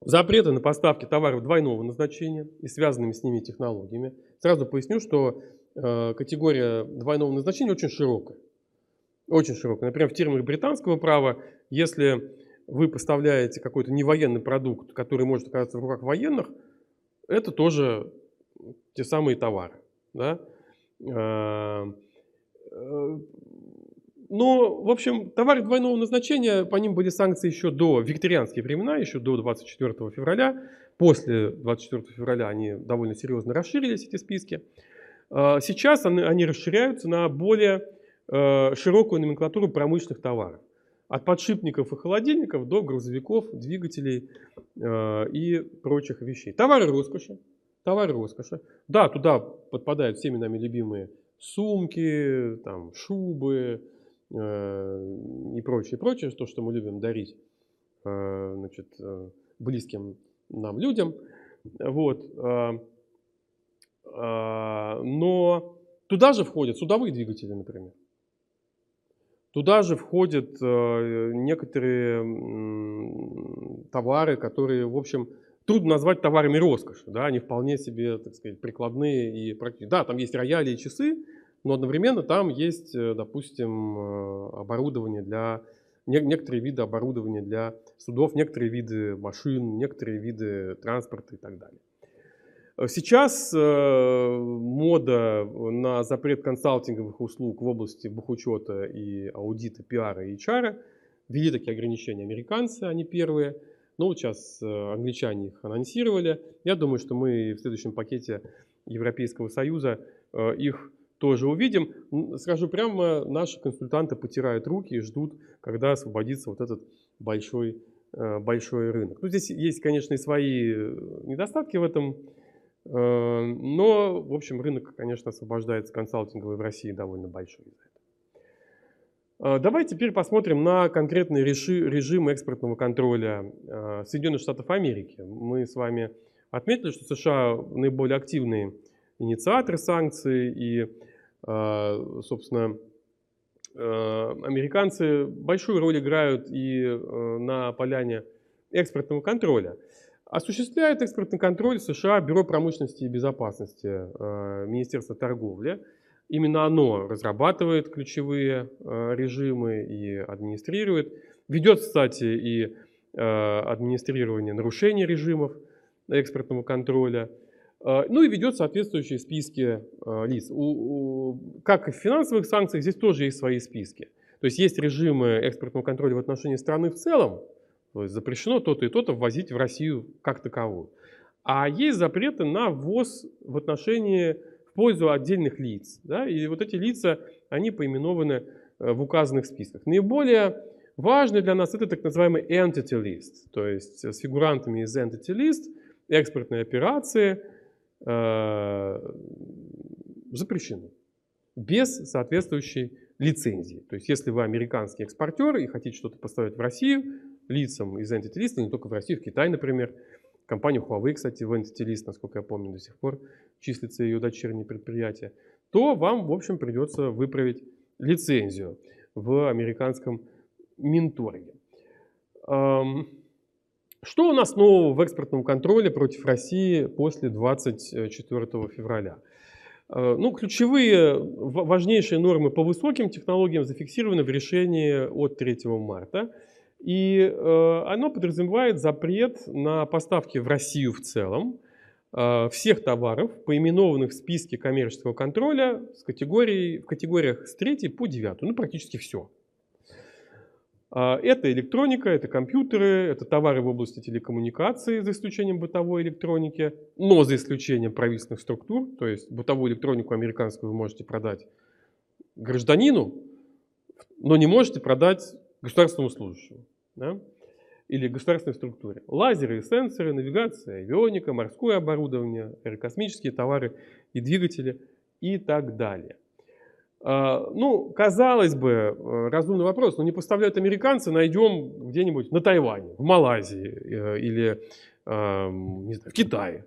запреты на поставки товаров двойного назначения и связанными с ними технологиями. Сразу поясню, что э, категория двойного назначения очень широкая. Очень широкая. Например, в терминах британского права, если вы поставляете какой-то невоенный продукт, который может оказаться в руках военных, это тоже те самые товары. Да? Э, э, но, в общем, товары двойного назначения, по ним были санкции еще до викторианские времена, еще до 24 февраля. После 24 февраля они довольно серьезно расширились, эти списки. А, сейчас они, они расширяются на более э, широкую номенклатуру промышленных товаров. От подшипников и холодильников до грузовиков, двигателей э, и прочих вещей. Товары роскоши. Товары роскоши. Да, туда подпадают всеми нами любимые сумки, там, шубы, Э, и прочее, прочее, то, что мы любим дарить э, значит, э, близким нам людям. Вот. Но туда же входят судовые двигатели, например. Туда же входят некоторые товары, которые, в общем, трудно назвать товарами роскоши. Да? Они вполне себе, так сказать, прикладные и практические. Да, там есть рояли и часы, но одновременно там есть, э, допустим, э, оборудование для некоторые виды оборудования для судов, некоторые виды машин, некоторые виды транспорта и так далее. Сейчас э, мода на запрет консалтинговых услуг в области бухучета и аудита, пиара и HR. Ввели такие ограничения американцы, они первые. Вот сейчас англичане их анонсировали. Я думаю, что мы в следующем пакете Европейского Союза их тоже увидим. Скажу прямо, наши консультанты потирают руки и ждут, когда освободится вот этот большой, э, большой рынок. Ну, здесь есть, конечно, и свои э, недостатки в этом, э, но, в общем, рынок, конечно, освобождается консалтинговый в России довольно большой. Давайте теперь посмотрим на конкретный режим экспортного контроля Соединенных Штатов Америки. Мы с вами отметили, что США наиболее активные инициаторы санкций и, а, собственно, американцы большую роль играют и на поляне экспортного контроля. Осуществляет экспортный контроль США Бюро промышленности и безопасности Министерства торговли. Именно оно разрабатывает ключевые режимы и администрирует. Ведет, кстати, и администрирование нарушений режимов экспортного контроля – а, ну и ведет соответствующие списки лиц. У, у, как и в финансовых санкциях, здесь тоже есть свои списки. То есть есть режимы экспортного контроля в отношении страны в целом, то есть запрещено то-то и то-то ввозить в Россию как таковую. А есть запреты на ввоз в отношении, пользу отдельных лиц. Да? И вот эти лица, они поименованы э, в указанных списках. Наиболее важный для нас это так называемый entity list, то есть с фигурантами из entity list, экспортные операции – Э, запрещены без соответствующей лицензии. То есть если вы американский экспортер и хотите что-то поставить в Россию, лицам из Entity List, не только в Россию, в Китай, например, компания Huawei, кстати, в Entity насколько я помню, до сих пор числится ее дочерние предприятия, то вам, в общем, придется выправить лицензию в американском Минторге. Что у нас нового в экспортном контроле против России после 24 февраля? Э, ну, ключевые, важнейшие нормы по высоким технологиям зафиксированы в решении от 3 марта. И э, оно подразумевает запрет на поставки в Россию в целом э, всех товаров, поименованных в списке коммерческого контроля с категорией, в категориях с 3 по 9, ну практически все. А, это электроника, это компьютеры, это товары в области телекоммуникации, за исключением бытовой электроники, но за исключением правительственных структур. То есть бытовую электронику американскую вы можете продать гражданину, но не можете продать государственному служащему да? или государственной структуре. Лазеры сенсоры, навигация, авионика, морское оборудование, аэрокосмические товары и двигатели и так далее. А, ну, казалось бы, э, разумный вопрос, но не поставляют американцы, найдем где-нибудь на Тайване, в Малайзии э, или не знаю, в Китае.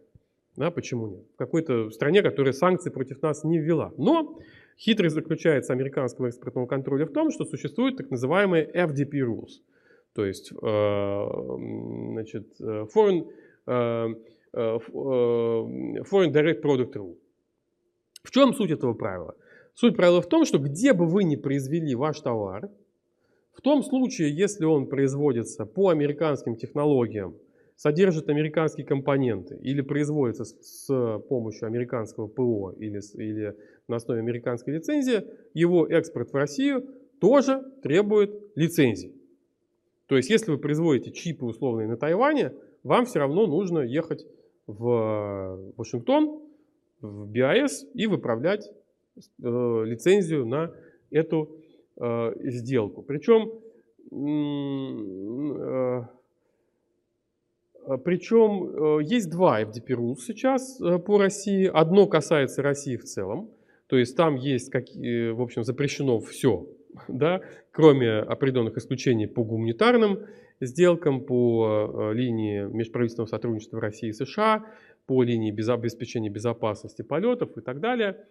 Да, почему нет? В какой-то стране, которая санкции против нас не ввела. Но хитрость заключается американского экспортного контроля в том, что существуют так называемые FDP rules, то есть э, значит, foreign, foreign Direct Product Rule. В чем суть этого правила? Суть правила в том, что где бы вы ни произвели ваш товар, в том случае, если он производится по американским технологиям, содержит американские компоненты или производится с, помощью американского ПО или, или на основе американской лицензии, его экспорт в Россию тоже требует лицензии. То есть, если вы производите чипы условные на Тайване, вам все равно нужно ехать в Вашингтон, в БИАС и выправлять Э, лицензию на эту э, сделку. Причем, э, причем есть два FDP rules сейчас по России. Одно касается России в целом, то есть там есть, как, в общем, запрещено все, <laughs> да, кроме определенных исключений по гуманитарным сделкам, по линии межправительственного сотрудничества России и США, по линии обеспечения безопасности полетов и так далее –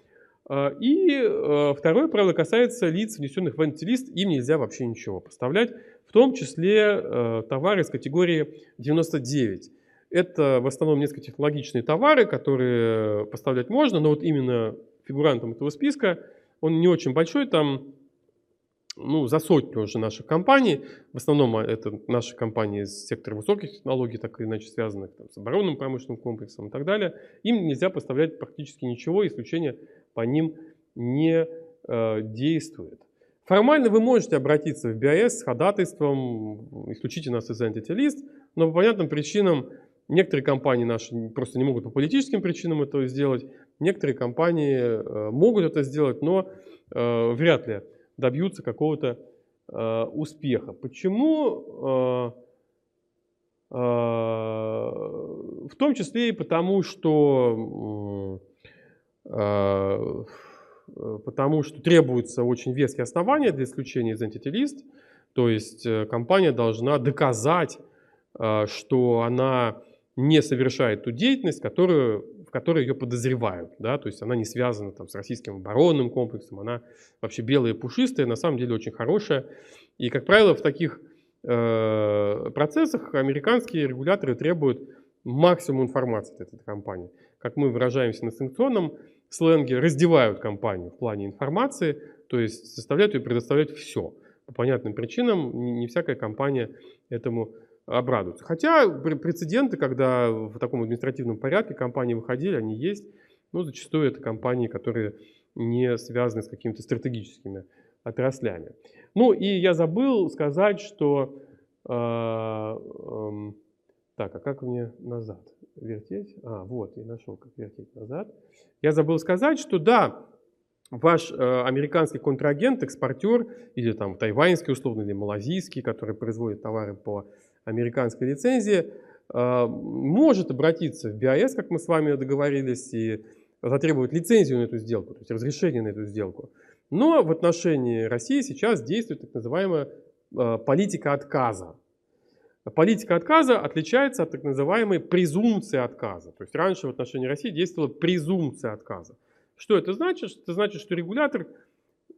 и а, второе правило касается лиц, внесенных в антилист, им нельзя вообще ничего поставлять, в том числе а, товары из категории 99. Это в основном низкотехнологичные товары, которые поставлять можно, но вот именно фигурантом этого списка, он не очень большой, там ну, за сотню уже наших компаний. В основном это наши компании из сектора высоких технологий, так или иначе связанных там, с оборонным промышленным комплексом и так далее. Им нельзя поставлять практически ничего, исключение по ним не э, действует. Формально вы можете обратиться в БИС с ходатайством, исключите нас из Entity List, но по понятным причинам некоторые компании наши просто не могут по политическим причинам это сделать, некоторые компании э, могут это сделать, но э, вряд ли добьются какого-то э, успеха. Почему? Э, э, в том числе и потому, что Э, потому что требуются очень веские основания для исключения из Entity. То есть э, компания должна доказать, э, что она не совершает ту деятельность, которую, в которой ее подозревают. Да? То есть она не связана там, с российским оборонным комплексом, она вообще белая пушистая, на самом деле очень хорошая. И, как правило, в таких э, процессах американские регуляторы требуют максимум информации от этой компании. Как мы выражаемся на санкционном сленге раздевают компанию в плане информации, то есть заставляют ее предоставлять все. По понятным причинам не всякая компания этому обрадуется. Хотя прецеденты, когда в таком административном порядке компании выходили, они есть. Но зачастую это компании, которые не связаны с какими-то стратегическими отраслями. Ну и я забыл сказать, что... Э, э, так, а как мне назад вертеть? А, вот, я нашел, как вертеть назад. Я забыл сказать, что да, ваш э, американский контрагент, экспортер, или там тайваньский условно, или малазийский, который производит товары по американской лицензии, э, может обратиться в БИАС, как мы с вами договорились, и затребовать лицензию на эту сделку, то есть разрешение на эту сделку. Но в отношении России сейчас действует так называемая э, политика отказа. Политика отказа отличается от так называемой презумпции отказа. То есть раньше в отношении России действовала презумпция отказа. Что это значит? Это значит, что регулятор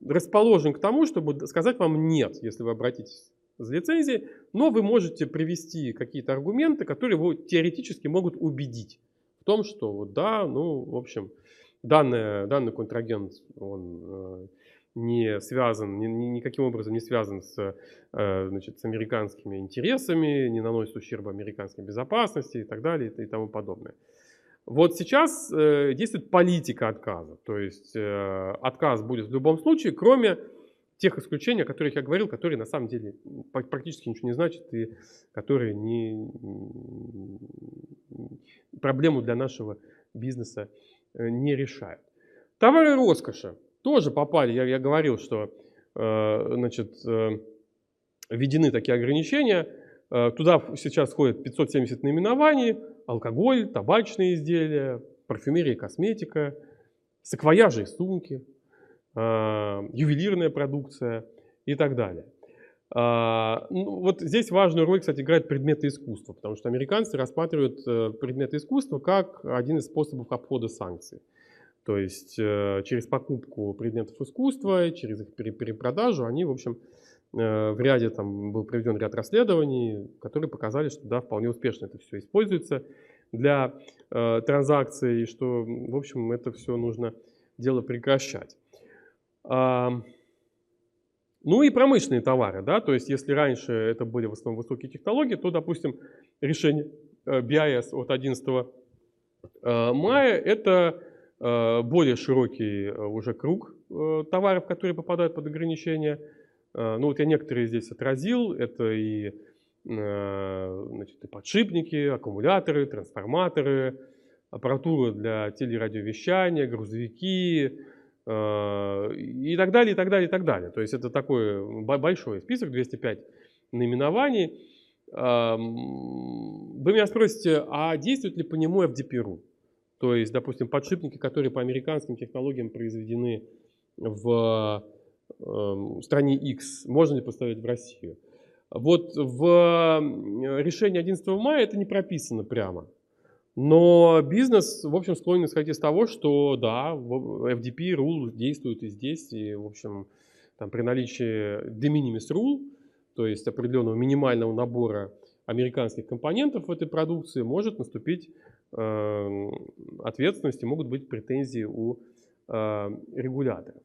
расположен к тому, чтобы сказать вам нет, если вы обратитесь за лицензией, но вы можете привести какие-то аргументы, которые его теоретически могут убедить в том, что вот да, ну, в общем, данный, данный контрагент, он э, не связан, ни, никаким образом не связан с, э, значит, с американскими интересами, не наносит ущерба американской безопасности и так далее и тому подобное. Вот сейчас э, действует политика отказа, то есть э, отказ будет в любом случае, кроме тех исключений, о которых я говорил, которые на самом деле практически ничего не значат и которые не, проблему для нашего бизнеса не решают. Товары роскоши тоже попали, я, я говорил, что э, значит, э, введены такие ограничения. Э, туда сейчас входит 570 наименований, алкоголь, табачные изделия, парфюмерия косметика, саквояжи и сумки, ювелирная продукция и так далее. Ну, вот здесь важную роль, кстати, играют предметы искусства, потому что американцы рассматривают предметы искусства как один из способов обхода санкций. То есть э, через покупку предметов искусства, через их перепродажу, они, в общем, э, в ряде там был проведен ряд расследований, которые показали, что да, вполне успешно это все используется для э, транзакций, и что, в общем, это все нужно дело прекращать. А, ну и промышленные товары, да, то есть если раньше это были в основном высокие технологии, то, допустим, решение BIS от 11 мая это Э, более широкий э, уже круг э, товаров, которые попадают под ограничения. Ну вот я некоторые здесь отразил. Это и, значит, и подшипники, аккумуляторы, трансформаторы, аппаратура для телерадиовещания, грузовики и так далее, и так далее, и так далее. То есть это такой большой список, 205 наименований. Вы меня спросите, а действует ли по нему FDP-RU? То есть, допустим, подшипники, которые по американским технологиям произведены в э, стране X, можно ли поставить в Россию? Вот в решении 11 мая это не прописано прямо. Но бизнес, в общем, склонен исходить из того, что да, FDP rule действует и здесь, и, в общем, там, при наличии de minimis rule, то есть определенного минимального набора американских компонентов в этой продукции, может наступить ответственности, могут быть претензии у э, регуляторов.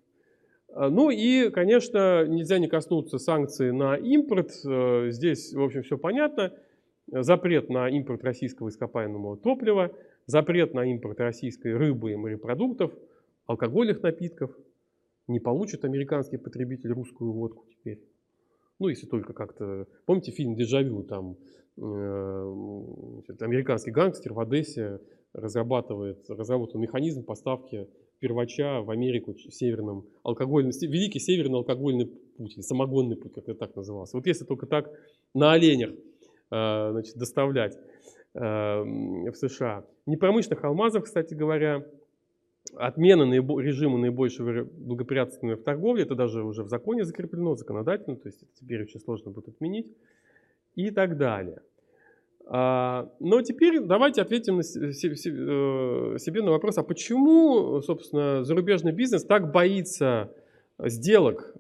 Э, ну и, конечно, нельзя не коснуться санкций на импорт. Э, здесь, в общем, все понятно. Запрет на импорт российского ископаемого топлива, запрет на импорт российской рыбы и морепродуктов, алкогольных напитков. Не получит американский потребитель русскую водку теперь. Ну, если только как-то... Помните фильм «Дежавю»? Там американский гангстер в Одессе разрабатывает, разработал механизм поставки первача в Америку северным алкогольным, великий северный алкогольный путь, самогонный путь, как это так назывался. Вот если только так на оленях э, значит, доставлять э, в США. Непромышленных алмазов, кстати говоря, отмена режима наибольшего благоприятствования в торговле, это даже уже в законе закреплено, законодательно, то есть теперь очень сложно будет отменить и так далее. А, но теперь давайте ответим э, себе на вопрос, а почему, собственно, зарубежный бизнес так боится сделок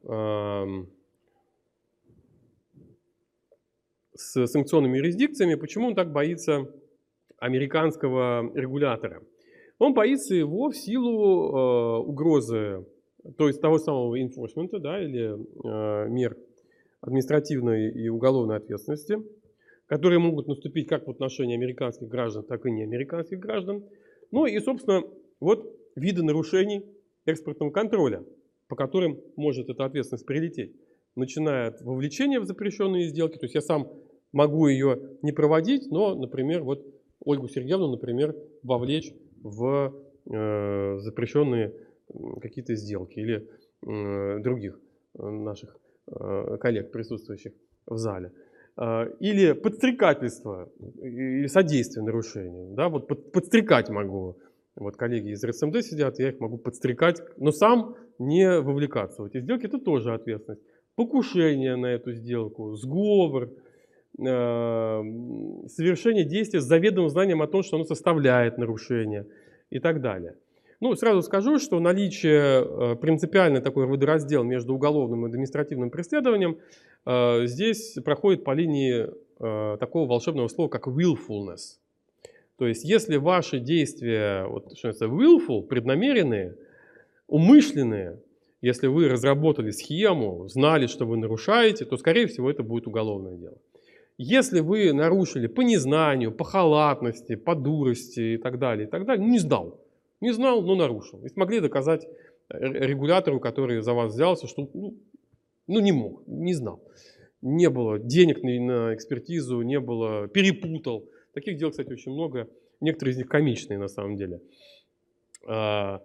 с санкционными юрисдикциями, почему он так боится американского регулятора? Он боится его в силу э, угрозы, то есть того самого enforcement, да, или э, мер административной и уголовной ответственности, которые могут наступить как в отношении американских граждан, так и неамериканских граждан. Ну и, собственно, вот виды нарушений экспортного контроля, по которым может эта ответственность прилететь. Начиная от вовлечения в запрещенные сделки, то есть я сам могу ее не проводить, но, например, вот Ольгу Сергеевну, например, вовлечь в э, запрещенные какие-то сделки или э, других э, наших коллег, присутствующих в зале. Э, или подстрекательство, или содействие нарушению. Да, вот под, подстрекать могу. Вот коллеги из РСМД сидят, я их могу подстрекать, но сам не вовлекаться в эти сделки. Это тоже ответственность. Покушение на эту сделку, сговор, э, совершение действия с заведомым знанием о том, что оно составляет нарушение и так далее. Ну, сразу скажу, что наличие э, принципиально такой водораздел между уголовным и административным преследованием э, здесь проходит по линии э, такого волшебного слова, как willfulness. То есть, если ваши действия, вот, что это willful, преднамеренные, умышленные, если вы разработали схему, знали, что вы нарушаете, то, скорее всего, это будет уголовное дело. Если вы нарушили по незнанию, по халатности, по дурости и так далее, и так далее, ну, не знал, не знал, но нарушил. И смогли доказать регулятору, который за вас взялся, что ну, ну не мог, не знал. Не было денег на экспертизу, не было, перепутал. Таких дел, кстати, очень много. Некоторые из них комичные на самом деле. А,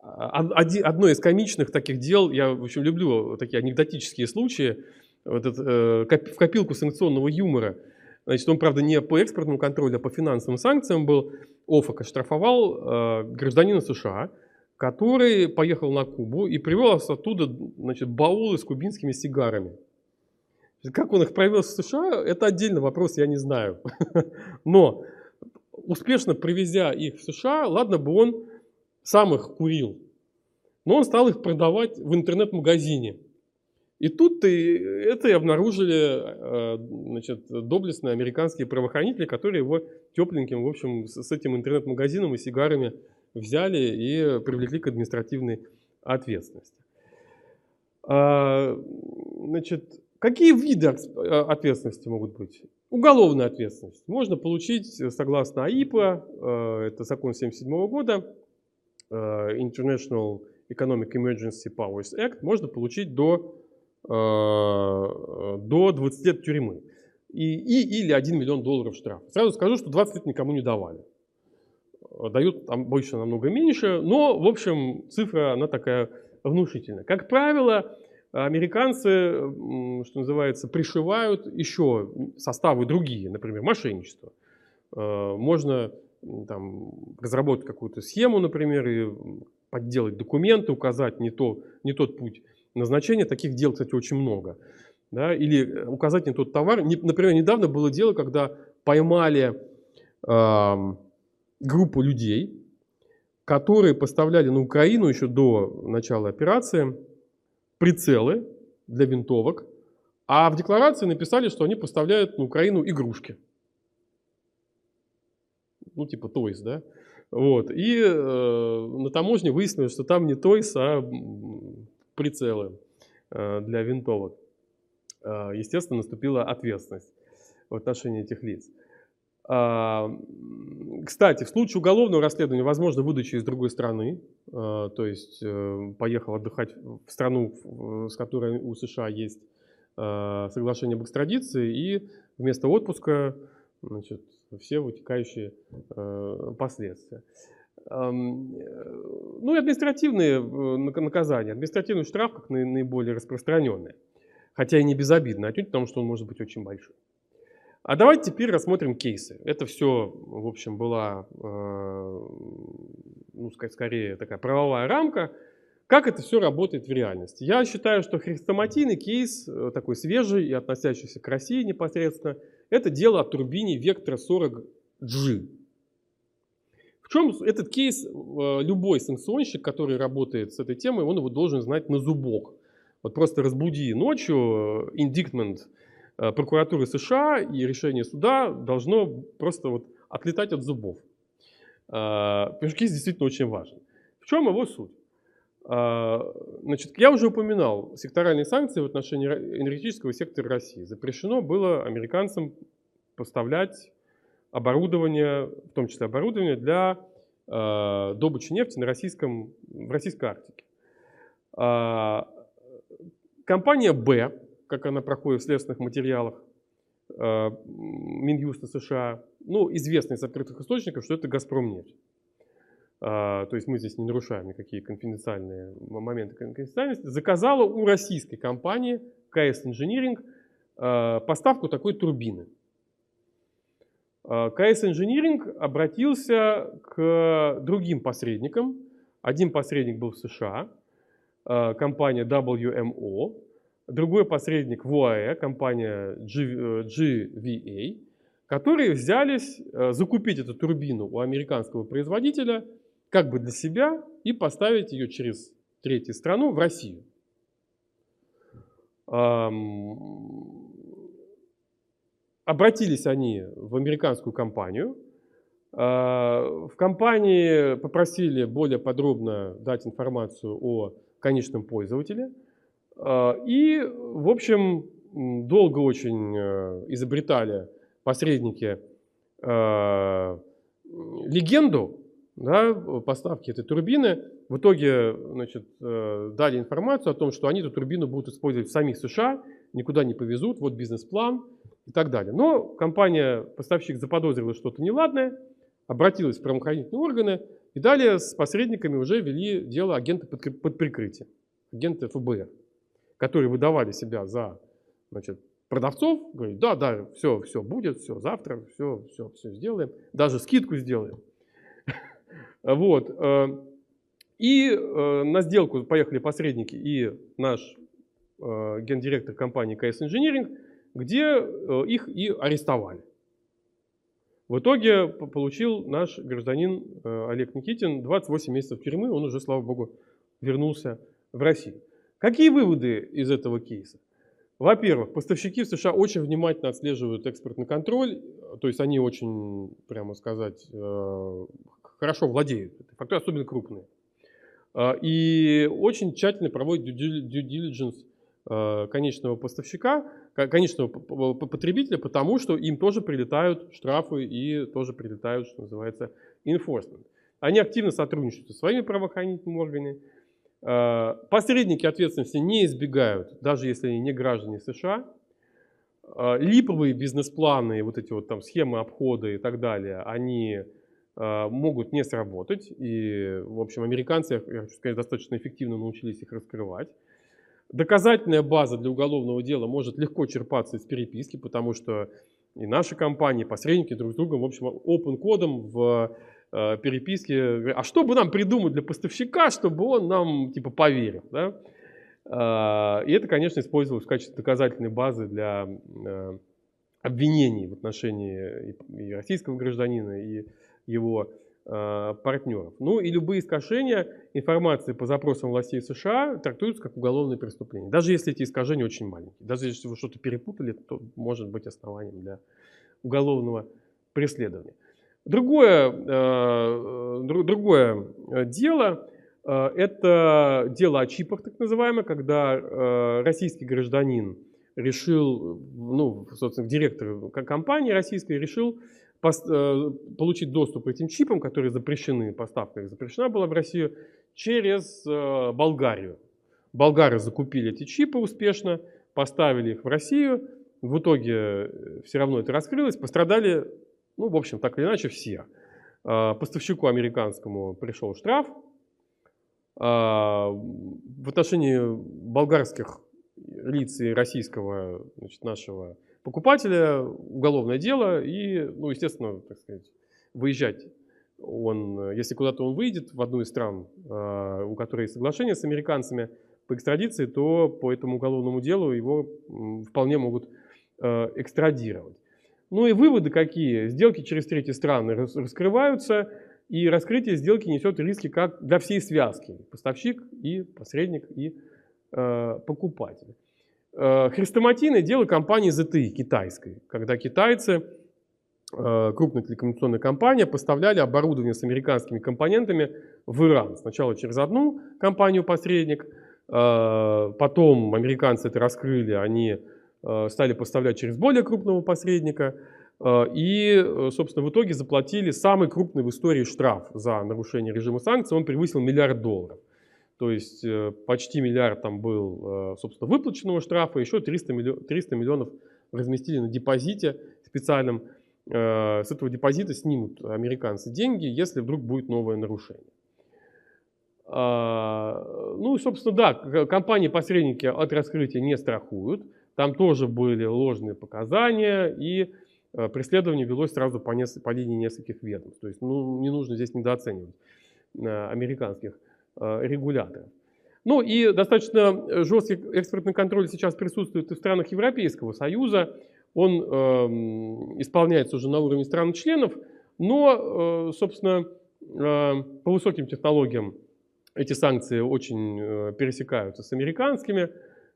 одно из комичных таких дел, я в общем люблю такие анекдотические случаи, вот этот, э, в копилку санкционного юмора. Значит, он, правда, не по экспортному контролю, а по финансовым санкциям был. ОФАК оштрафовал э, гражданина США, который поехал на Кубу и привез оттуда значит, баулы с кубинскими сигарами. Как он их провез в США, это отдельный вопрос, я не знаю. <laughs> Но успешно привезя их в США, ладно бы он сам их курил, но он стал их продавать в интернет-магазине. И тут -то это и обнаружили э, значит, доблестные американские правоохранители, которые его тепленьким, в общем, с этим интернет-магазином и сигарами взяли и привлекли к административной ответственности. А, значит, какие виды э, ответственности могут быть? Уголовная ответственность. Можно получить, согласно АИПа, э, это закон 1977 года, International Economic Emergency Powers Act, можно получить до Э, до 20 лет тюрьмы и, и, или 1 миллион долларов штраф. Сразу скажу, что 20 лет никому не давали. Дают там больше намного меньше, но, в общем, цифра, она такая внушительная. Как правило, американцы, что называется, пришивают еще составы другие, например, мошенничество. Э, можно там, разработать какую-то схему, например, и подделать документы, указать не, то, не тот путь назначения. Таких дел, кстати, очень много. Да? Или э, указать не тот товар. Например, недавно было дело, когда поймали э, группу людей, которые поставляли на Украину еще до начала операции прицелы для винтовок, а в декларации написали, что они поставляют на Украину игрушки. Ну, типа Toys, да? Вот. И э, на таможне выяснилось, что там не Toys, а прицелы э, для винтовок. Э, естественно, наступила ответственность в отношении этих лиц. А, кстати, в случае уголовного расследования возможно выдача из другой страны, э, то есть поехал отдыхать в страну, с которой у США есть соглашение об экстрадиции, и вместо отпуска значит, все вытекающие последствия. Э, ну и административные э, наказания. Административный штраф как наиболее распространенный. Хотя и не безобидно, отнюдь потому, что он может быть очень большой. А давайте теперь рассмотрим кейсы. Это все, в общем, была, э, ну, скорее, такая правовая рамка. Как это все работает в реальности? Я считаю, что хрестоматийный кейс, такой свежий и относящийся к России непосредственно, это дело о турбине Вектора 40G. В чем этот кейс, э, любой санкционщик, который работает с этой темой, он его должен знать на зубок. Вот просто разбуди ночью, индиктмент э, прокуратуры США и решение суда должно просто вот отлетать от зубов. Э, потому что кейс действительно очень важен. В чем его суть? Значит, я уже упоминал секторальные санкции в отношении энергетического сектора России. Запрещено было американцам поставлять оборудование, в том числе оборудование для э, добычи нефти на российском, в российской Арктике. Э, компания Б, как она проходит в следственных материалах э, Минюста США, ну, известно из открытых источников, что это «Газпромнефть». Uh, то есть мы здесь не нарушаем никакие конфиденциальные моменты конфиденциальности, заказала у российской компании КС Engineering uh, поставку такой турбины. КС Engineering обратился к другим посредникам. Один посредник был в США, э, компания WMO, другой посредник в УАЭ, компания GVA, э, которые взялись э, закупить эту турбину у американского производителя, как бы для себя и поставить ее через третью страну в Россию. Обратились они в американскую компанию. А, в компании попросили более подробно дать информацию о конечном пользователе. А, и, в общем, долго очень э, изобретали посредники э, легенду да, поставки этой турбины. В итоге значит, э, дали информацию о том, что они эту турбину будут использовать в самих США, никуда не повезут, вот бизнес-план и так далее. Но компания-поставщик заподозрила что-то неладное, обратилась в правоохранительные органы и далее с посредниками уже вели дело агенты под, прикрытием, агенты ФБР, которые выдавали себя за значит, продавцов, говорит, да, да, все, все будет, все, завтра, все, все, все сделаем, даже скидку сделаем. <laughs> Вот. Э, и э, на сделку поехали посредники и наш гендиректор компании KS Engineering, где их и арестовали. В итоге получил наш гражданин Олег Никитин 28 месяцев тюрьмы, он уже, слава богу, вернулся в Россию. Какие выводы из этого кейса? Во-первых, поставщики в США очень внимательно отслеживают экспортный контроль, то есть они очень, прямо сказать, э, хорошо владеют особенно крупные. Э, и очень тщательно проводят due diligence э, конечного поставщика, конечного потребителя, потому что им тоже прилетают штрафы и тоже прилетают, что называется, enforcement. Они активно сотрудничают со своими правоохранительными органами, Э, посредники ответственности не избегают, даже если они не граждане США. Э, липовые бизнес-планы, вот эти вот там схемы обхода и так далее, они э, могут не сработать. И, в общем, американцы, я хочу сказать, достаточно эффективно научились их раскрывать. Доказательная база для уголовного дела может легко черпаться из переписки, потому что и наши компании, посредники друг с другом, в общем, open кодом в Э, переписки, а что бы нам придумать для поставщика, чтобы он нам типа поверил. Да? Э, и это, конечно, использовалось в качестве доказательной базы для э, обвинений в отношении и российского гражданина, и его партнеров. Ну и любые искажения информации по запросам властей США трактуются как уголовные преступления. Даже если эти искажения очень маленькие. Даже если вы что-то перепутали, то может быть основанием для уголовного преследования. Другое, э, другое э, дело э, – это дело о чипах, так называемое, когда российский гражданин решил, ну, собственно, директор компании российской решил получить доступ к этим чипам, которые запрещены, поставка их запрещена была в Россию, через Болгарию. Болгары закупили эти чипы успешно, поставили их в Россию, в итоге все равно это раскрылось, пострадали ну, в общем, так или иначе, все. Поставщику американскому пришел штраф. В отношении болгарских лиц и российского значит, нашего покупателя уголовное дело и, ну, естественно, так сказать, выезжать он, если куда-то он выйдет в одну из стран, а, у которой есть соглашение с американцами по экстрадиции, то по этому уголовному делу его вполне могут экстрадировать. Ну и выводы какие? Сделки через третьи страны раскрываются, и раскрытие сделки несет риски как для всей связки. Поставщик и посредник и э, покупатель. Э, хрестоматийное дело компании ZTE китайской, когда китайцы, э, крупная телекоммуникационная компания, поставляли оборудование с американскими компонентами в Иран. Сначала через одну компанию-посредник, э, потом американцы это раскрыли, они стали поставлять через более крупного посредника. И, собственно, в итоге заплатили самый крупный в истории штраф за нарушение режима санкций. Он превысил миллиард долларов. То есть почти миллиард там был, собственно, выплаченного штрафа, еще 300 миллионов, 300 миллионов разместили на депозите специальном. С этого депозита снимут американцы деньги, если вдруг будет новое нарушение. Ну и, собственно, да, компании-посредники от раскрытия не страхуют. Там тоже были ложные показания, и э, преследование велось сразу по, нес- по линии нескольких ведомств. То есть ну, не нужно здесь недооценивать э, американских э, регуляторов. Ну и достаточно жесткий экспортный контроль сейчас присутствует и в странах Европейского Союза. Он э, исполняется уже на уровне стран-членов, но, э, собственно, по высоким технологиям эти санкции очень пересекаются с американскими.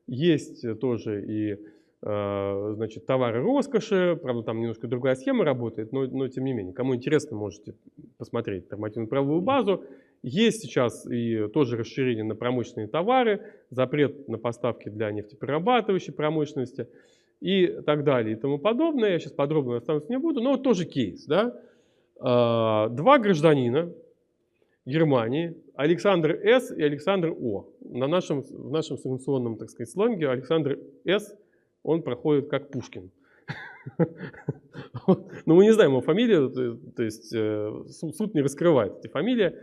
Есть тоже и значит, товары роскоши, правда там немножко другая схема работает, но, но тем не менее, кому интересно, можете посмотреть нормативную правовую базу. Есть сейчас и тоже расширение на промышленные товары, запрет на поставки для нефтеперерабатывающей промышленности и так далее и тому подобное. Я сейчас подробно остануться не буду, но вот тоже кейс. Да? А, два гражданина Германии, Александр С. и Александр О. На нашем, в нашем санкционном, так сказать, сленге Александр С. он проходит как Пушкин. <laughs> Но мы не знаем его фамилию, то есть э, суд не раскрывает эти фамилии.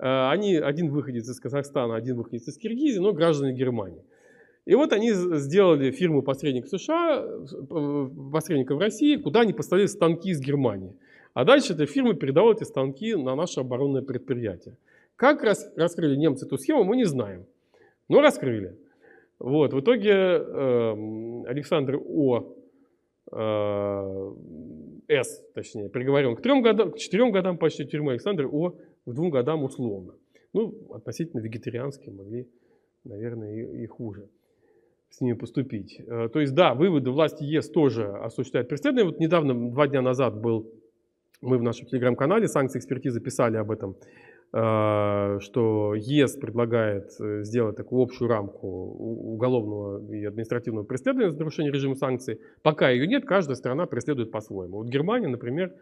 Э, они, один выходец из Казахстана, один выходец из Киргизии, но граждане Германии. И вот они сделали фирму посредник США, э, посредника в России, куда они поставили станки из Германии. А дальше эта фирма передала эти станки на наше оборонное предприятие. Как раз, раскрыли немцы эту схему, мы не знаем. Но раскрыли. Вот, в итоге э, Александр О. Э, С, точнее, приговорен к, трем годам, к четырем годам почти тюрьмы. Александр О к двум годам условно. Ну, относительно вегетарианские могли, наверное, и, и хуже с ними поступить. Э, то есть, да, выводы власти ЕС тоже осуществляют преследование. Вот недавно, два дня назад был, мы в нашем телеграм-канале санкции экспертизы писали об этом, э, что ЕС предлагает э, сделать такую общую рамку уголовного и административного преследования за нарушение режима санкций. Пока ее нет, каждая страна преследует по-своему. Вот Германия, например,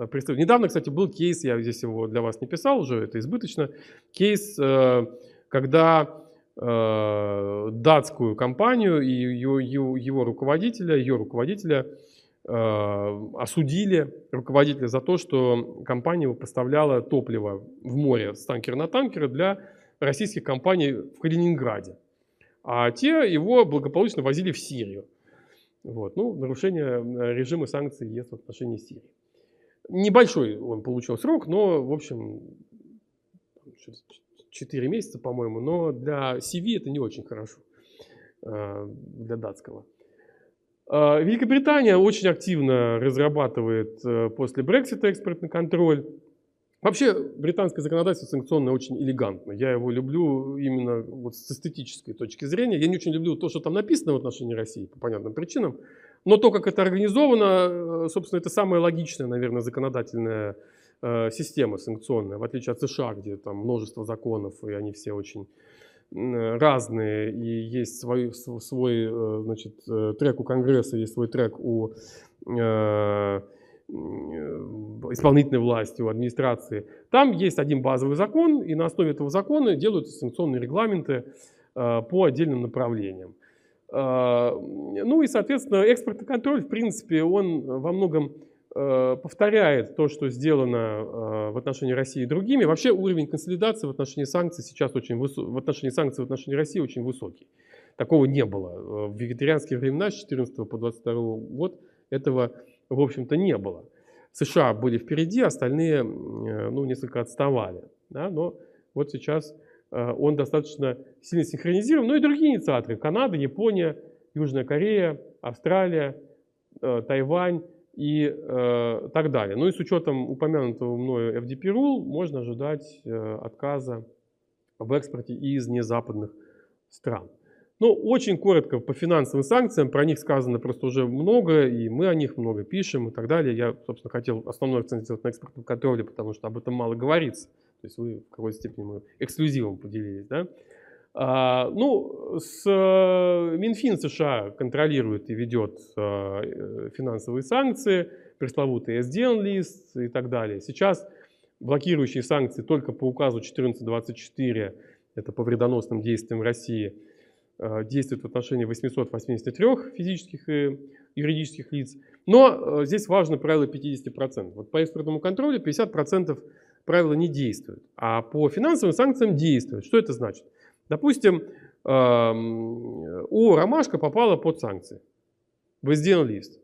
Э, представить. Недавно, кстати, был кейс, я здесь его для вас не писал уже, это избыточно, кейс, э, когда э, датскую компанию и его, его руководителя, ее руководителя осудили, руководителя за то, что компания поставляла топливо в море с танкера на танкера для российских компаний в Калининграде. А те его благополучно возили в Сирию. Вот. Ну, нарушение режима санкций ЕС в отношении Сирии. Небольшой он получил срок, но, в общем, 4 месяца, по-моему, но для CV это не очень хорошо, э, для датского. Э, Великобритания очень активно разрабатывает э, после Брексита экспортный контроль. Вообще, британское законодательство санкционное очень элегантно. Я его люблю именно вот с эстетической точки зрения. Я не очень люблю то, что там написано в отношении России по понятным причинам. Но то, как это организовано, э, собственно, это самая логичная, наверное, законодательная э, система санкционная, в отличие от США, где там множество законов, и они все очень разные, и есть свой, свой э, значит, трек у Конгресса, есть свой трек у исполнительной власти, у администрации. Там есть один базовый закон, и на основе этого закона делаются санкционные регламенты по отдельным направлениям. А, ну и, соответственно, экспортный контроль, в принципе, он во многом э, повторяет то, что сделано э, в отношении России другими. Вообще уровень консолидации в отношении санкций сейчас очень высокий, в отношении санкций в отношении России очень высокий. Такого не было. В вегетарианские времена с 14 по 22 год этого, в общем-то, не было. США были впереди, остальные ну, несколько отставали. Да? Но вот сейчас Э, он достаточно сильно синхронизирован. Ну и другие инициаторы. Канада, Япония, Южная Корея, Австралия, э, Тайвань и э, так далее. Ну и с учетом упомянутого мною FDP Rule можно ожидать отказа в экспорте из незападных стран. Ну, очень коротко по финансовым санкциям, про них сказано просто уже много, и мы о них много пишем и так далее. Я, собственно, хотел основной акцент сделать на экспортном контроле, потому что об этом мало говорится. То есть вы в какой-то степени мы эксклюзивом поделились. Да? А, ну, с э, Минфин США контролирует и ведет а, э, финансовые санкции, пресловутый SDN-лист и так далее. Сейчас блокирующие санкции только по указу 1424, это по вредоносным действиям России, а, действуют в отношении 883 физических и юридических лиц. Но здесь важно правило 50%. Вот по экспортному контролю 50% правила не действуют, а по финансовым санкциям действуют. Что это значит? Допустим, у Ромашка попала под санкции в SDN лист.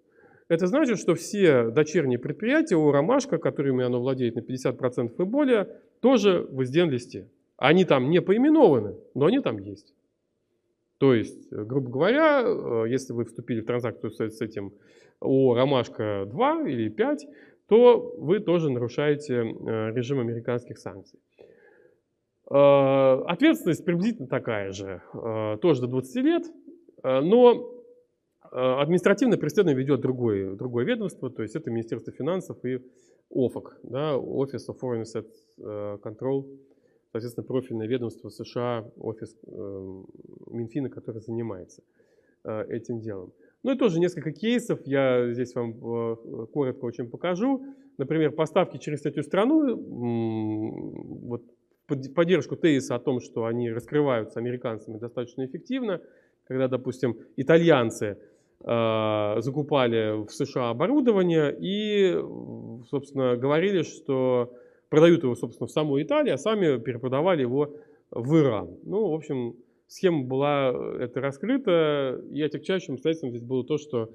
Это значит, что все дочерние предприятия у Ромашка, которыми оно владеет на 50% и более, тоже в SDN листе. Они там не поименованы, но они там есть. То есть, грубо говоря, э, если вы вступили в транзакцию с этим о Ромашка 2 или 5, то вы тоже нарушаете э, режим американских санкций. Э, ответственность приблизительно такая же, э, тоже до 20 лет, но административное преследование ведет другое, другое ведомство, то есть это Министерство финансов и ОФАК, да, Office of Foreign Assets Control, соответственно, профильное ведомство США, офис Минфина, который занимается этим делом. Ну и тоже несколько кейсов я здесь вам э, коротко очень покажу. Например, поставки через третью страну, вот поддержку тезиса о том, что они раскрываются американцами достаточно эффективно, когда, допустим, итальянцы э, закупали в США оборудование и, собственно, говорили, что продают его, собственно, в саму Италию, а сами перепродавали его в Иран. Ну, в общем, схема была э, это раскрыта, и отягчающим обстоятельством здесь было то, что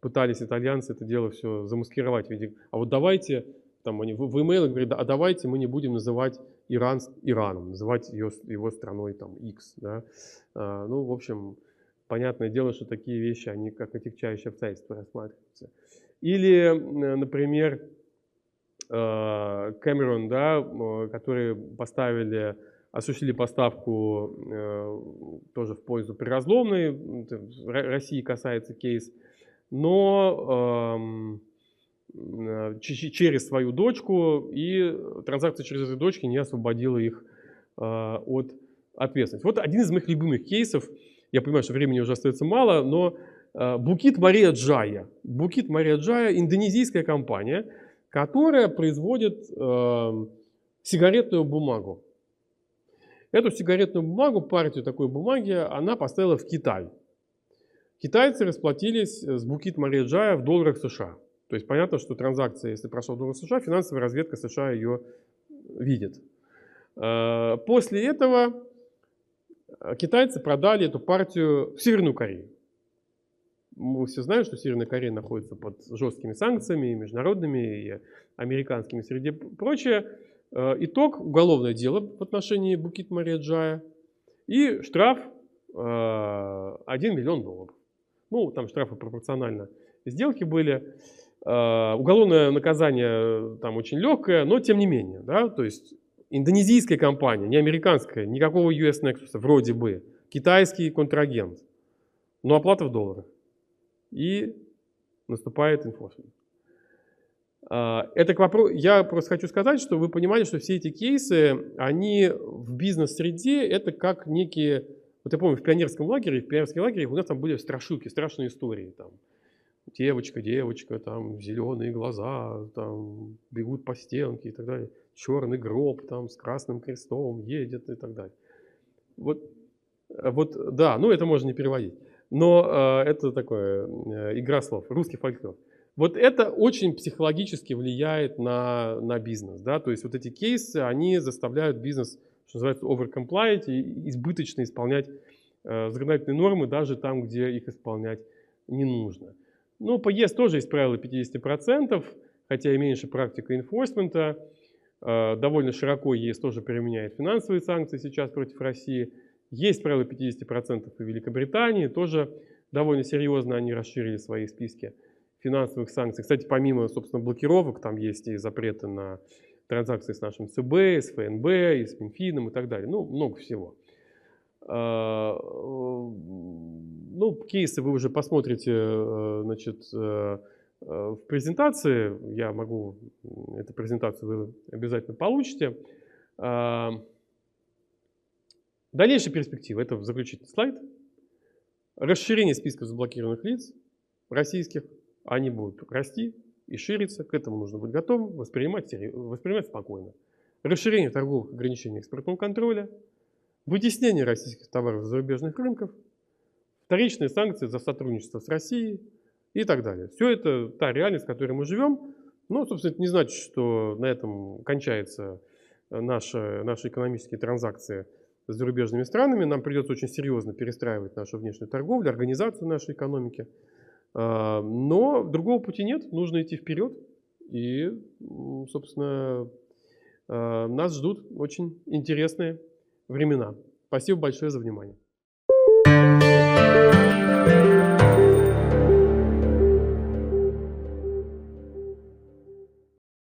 пытались итальянцы это дело все замаскировать в а вот давайте, там они в, в email говорят, а давайте мы не будем называть Иран Ираном, называть ее, его страной там X, да. А, ну, в общем, понятное дело, что такие вещи, они как отягчающие обстоятельства рассматриваются. Или, например, э, Кэмерон, да, которые поставили осуществили поставку э, тоже в пользу приразломной, России касается кейс, но э, через свою дочку, и транзакция через эту дочку не освободила их э, от ответственности. Вот один из моих любимых кейсов, я понимаю, что времени уже остается мало, но Букит Мария Джая. Букит Мария Джая – индонезийская компания, которая производит э, сигаретную бумагу. Эту сигаретную бумагу, партию такой бумаги, она поставила в Китай. Китайцы расплатились с Букит Мария Джая в долларах США. То есть понятно, что транзакция, если прошла в долларах США, финансовая разведка США ее видит. Э, после этого китайцы продали эту партию в Северную Корею. Мы все знаем, что Северная Корея находится под жесткими санкциями, и международными, и американскими, среди прочее. Э, итог – уголовное дело в отношении Букит Мария Джая и штраф 1 э, миллион долларов. Ну, там штрафы пропорционально сделки были. Э, уголовное наказание там очень легкое, но тем не менее. Да, то есть индонезийская компания, не американская, никакого US Nexus, вроде бы, китайский контрагент, но оплата в долларах. И наступает enforcement. А, это к вопросу, я просто хочу сказать, что вы понимали, что все эти кейсы, они в бизнес-среде, это как некие, вот я помню, в пионерском лагере, в пионерском лагере у нас там были страшилки, страшные истории, там, девочка, девочка, там, зеленые глаза, там, бегут по стенке и так далее, черный гроб, там, с красным крестом едет и так далее. Вот, вот да, ну это можно не переводить, но э, это такое, э, игра слов, русский фольклор. Вот это очень психологически влияет на, на бизнес. Да? То есть вот эти кейсы, они заставляют бизнес, что называется, overcompliant и избыточно исполнять э, законодательные нормы даже там, где их исполнять не нужно. Ну, по ЕС тоже есть правило 50%, хотя и меньше практика инфорсмента. Э, довольно широко ЕС тоже применяет финансовые санкции сейчас против России. Есть правило 50% и Великобритании, тоже довольно серьезно они расширили свои списки финансовых санкций. Кстати, помимо, собственно, блокировок, там есть и запреты на транзакции с нашим ЦБ, с ФНБ, и с Минфином и так далее. Ну, много всего. А, ну, кейсы вы уже посмотрите, э, значит, э, э, в презентации. Я могу, эту презентацию вы обязательно получите. А, дальнейшая перспектива, это заключительный слайд. Расширение списка заблокированных лиц российских они будут расти и шириться, к этому нужно быть готовым, воспринимать, воспринимать спокойно. Расширение торговых ограничений экспортного контроля, вытеснение российских товаров с зарубежных рынков, вторичные санкции за сотрудничество с Россией и так далее. Все это та реальность, в которой мы живем. Но, собственно, это не значит, что на этом кончается наши, наши экономические транзакции с зарубежными странами. Нам придется очень серьезно перестраивать нашу внешнюю торговлю, организацию нашей экономики. А, но другого пути нет, нужно идти вперед. И, собственно, а, нас ждут очень интересные времена. Спасибо большое за внимание.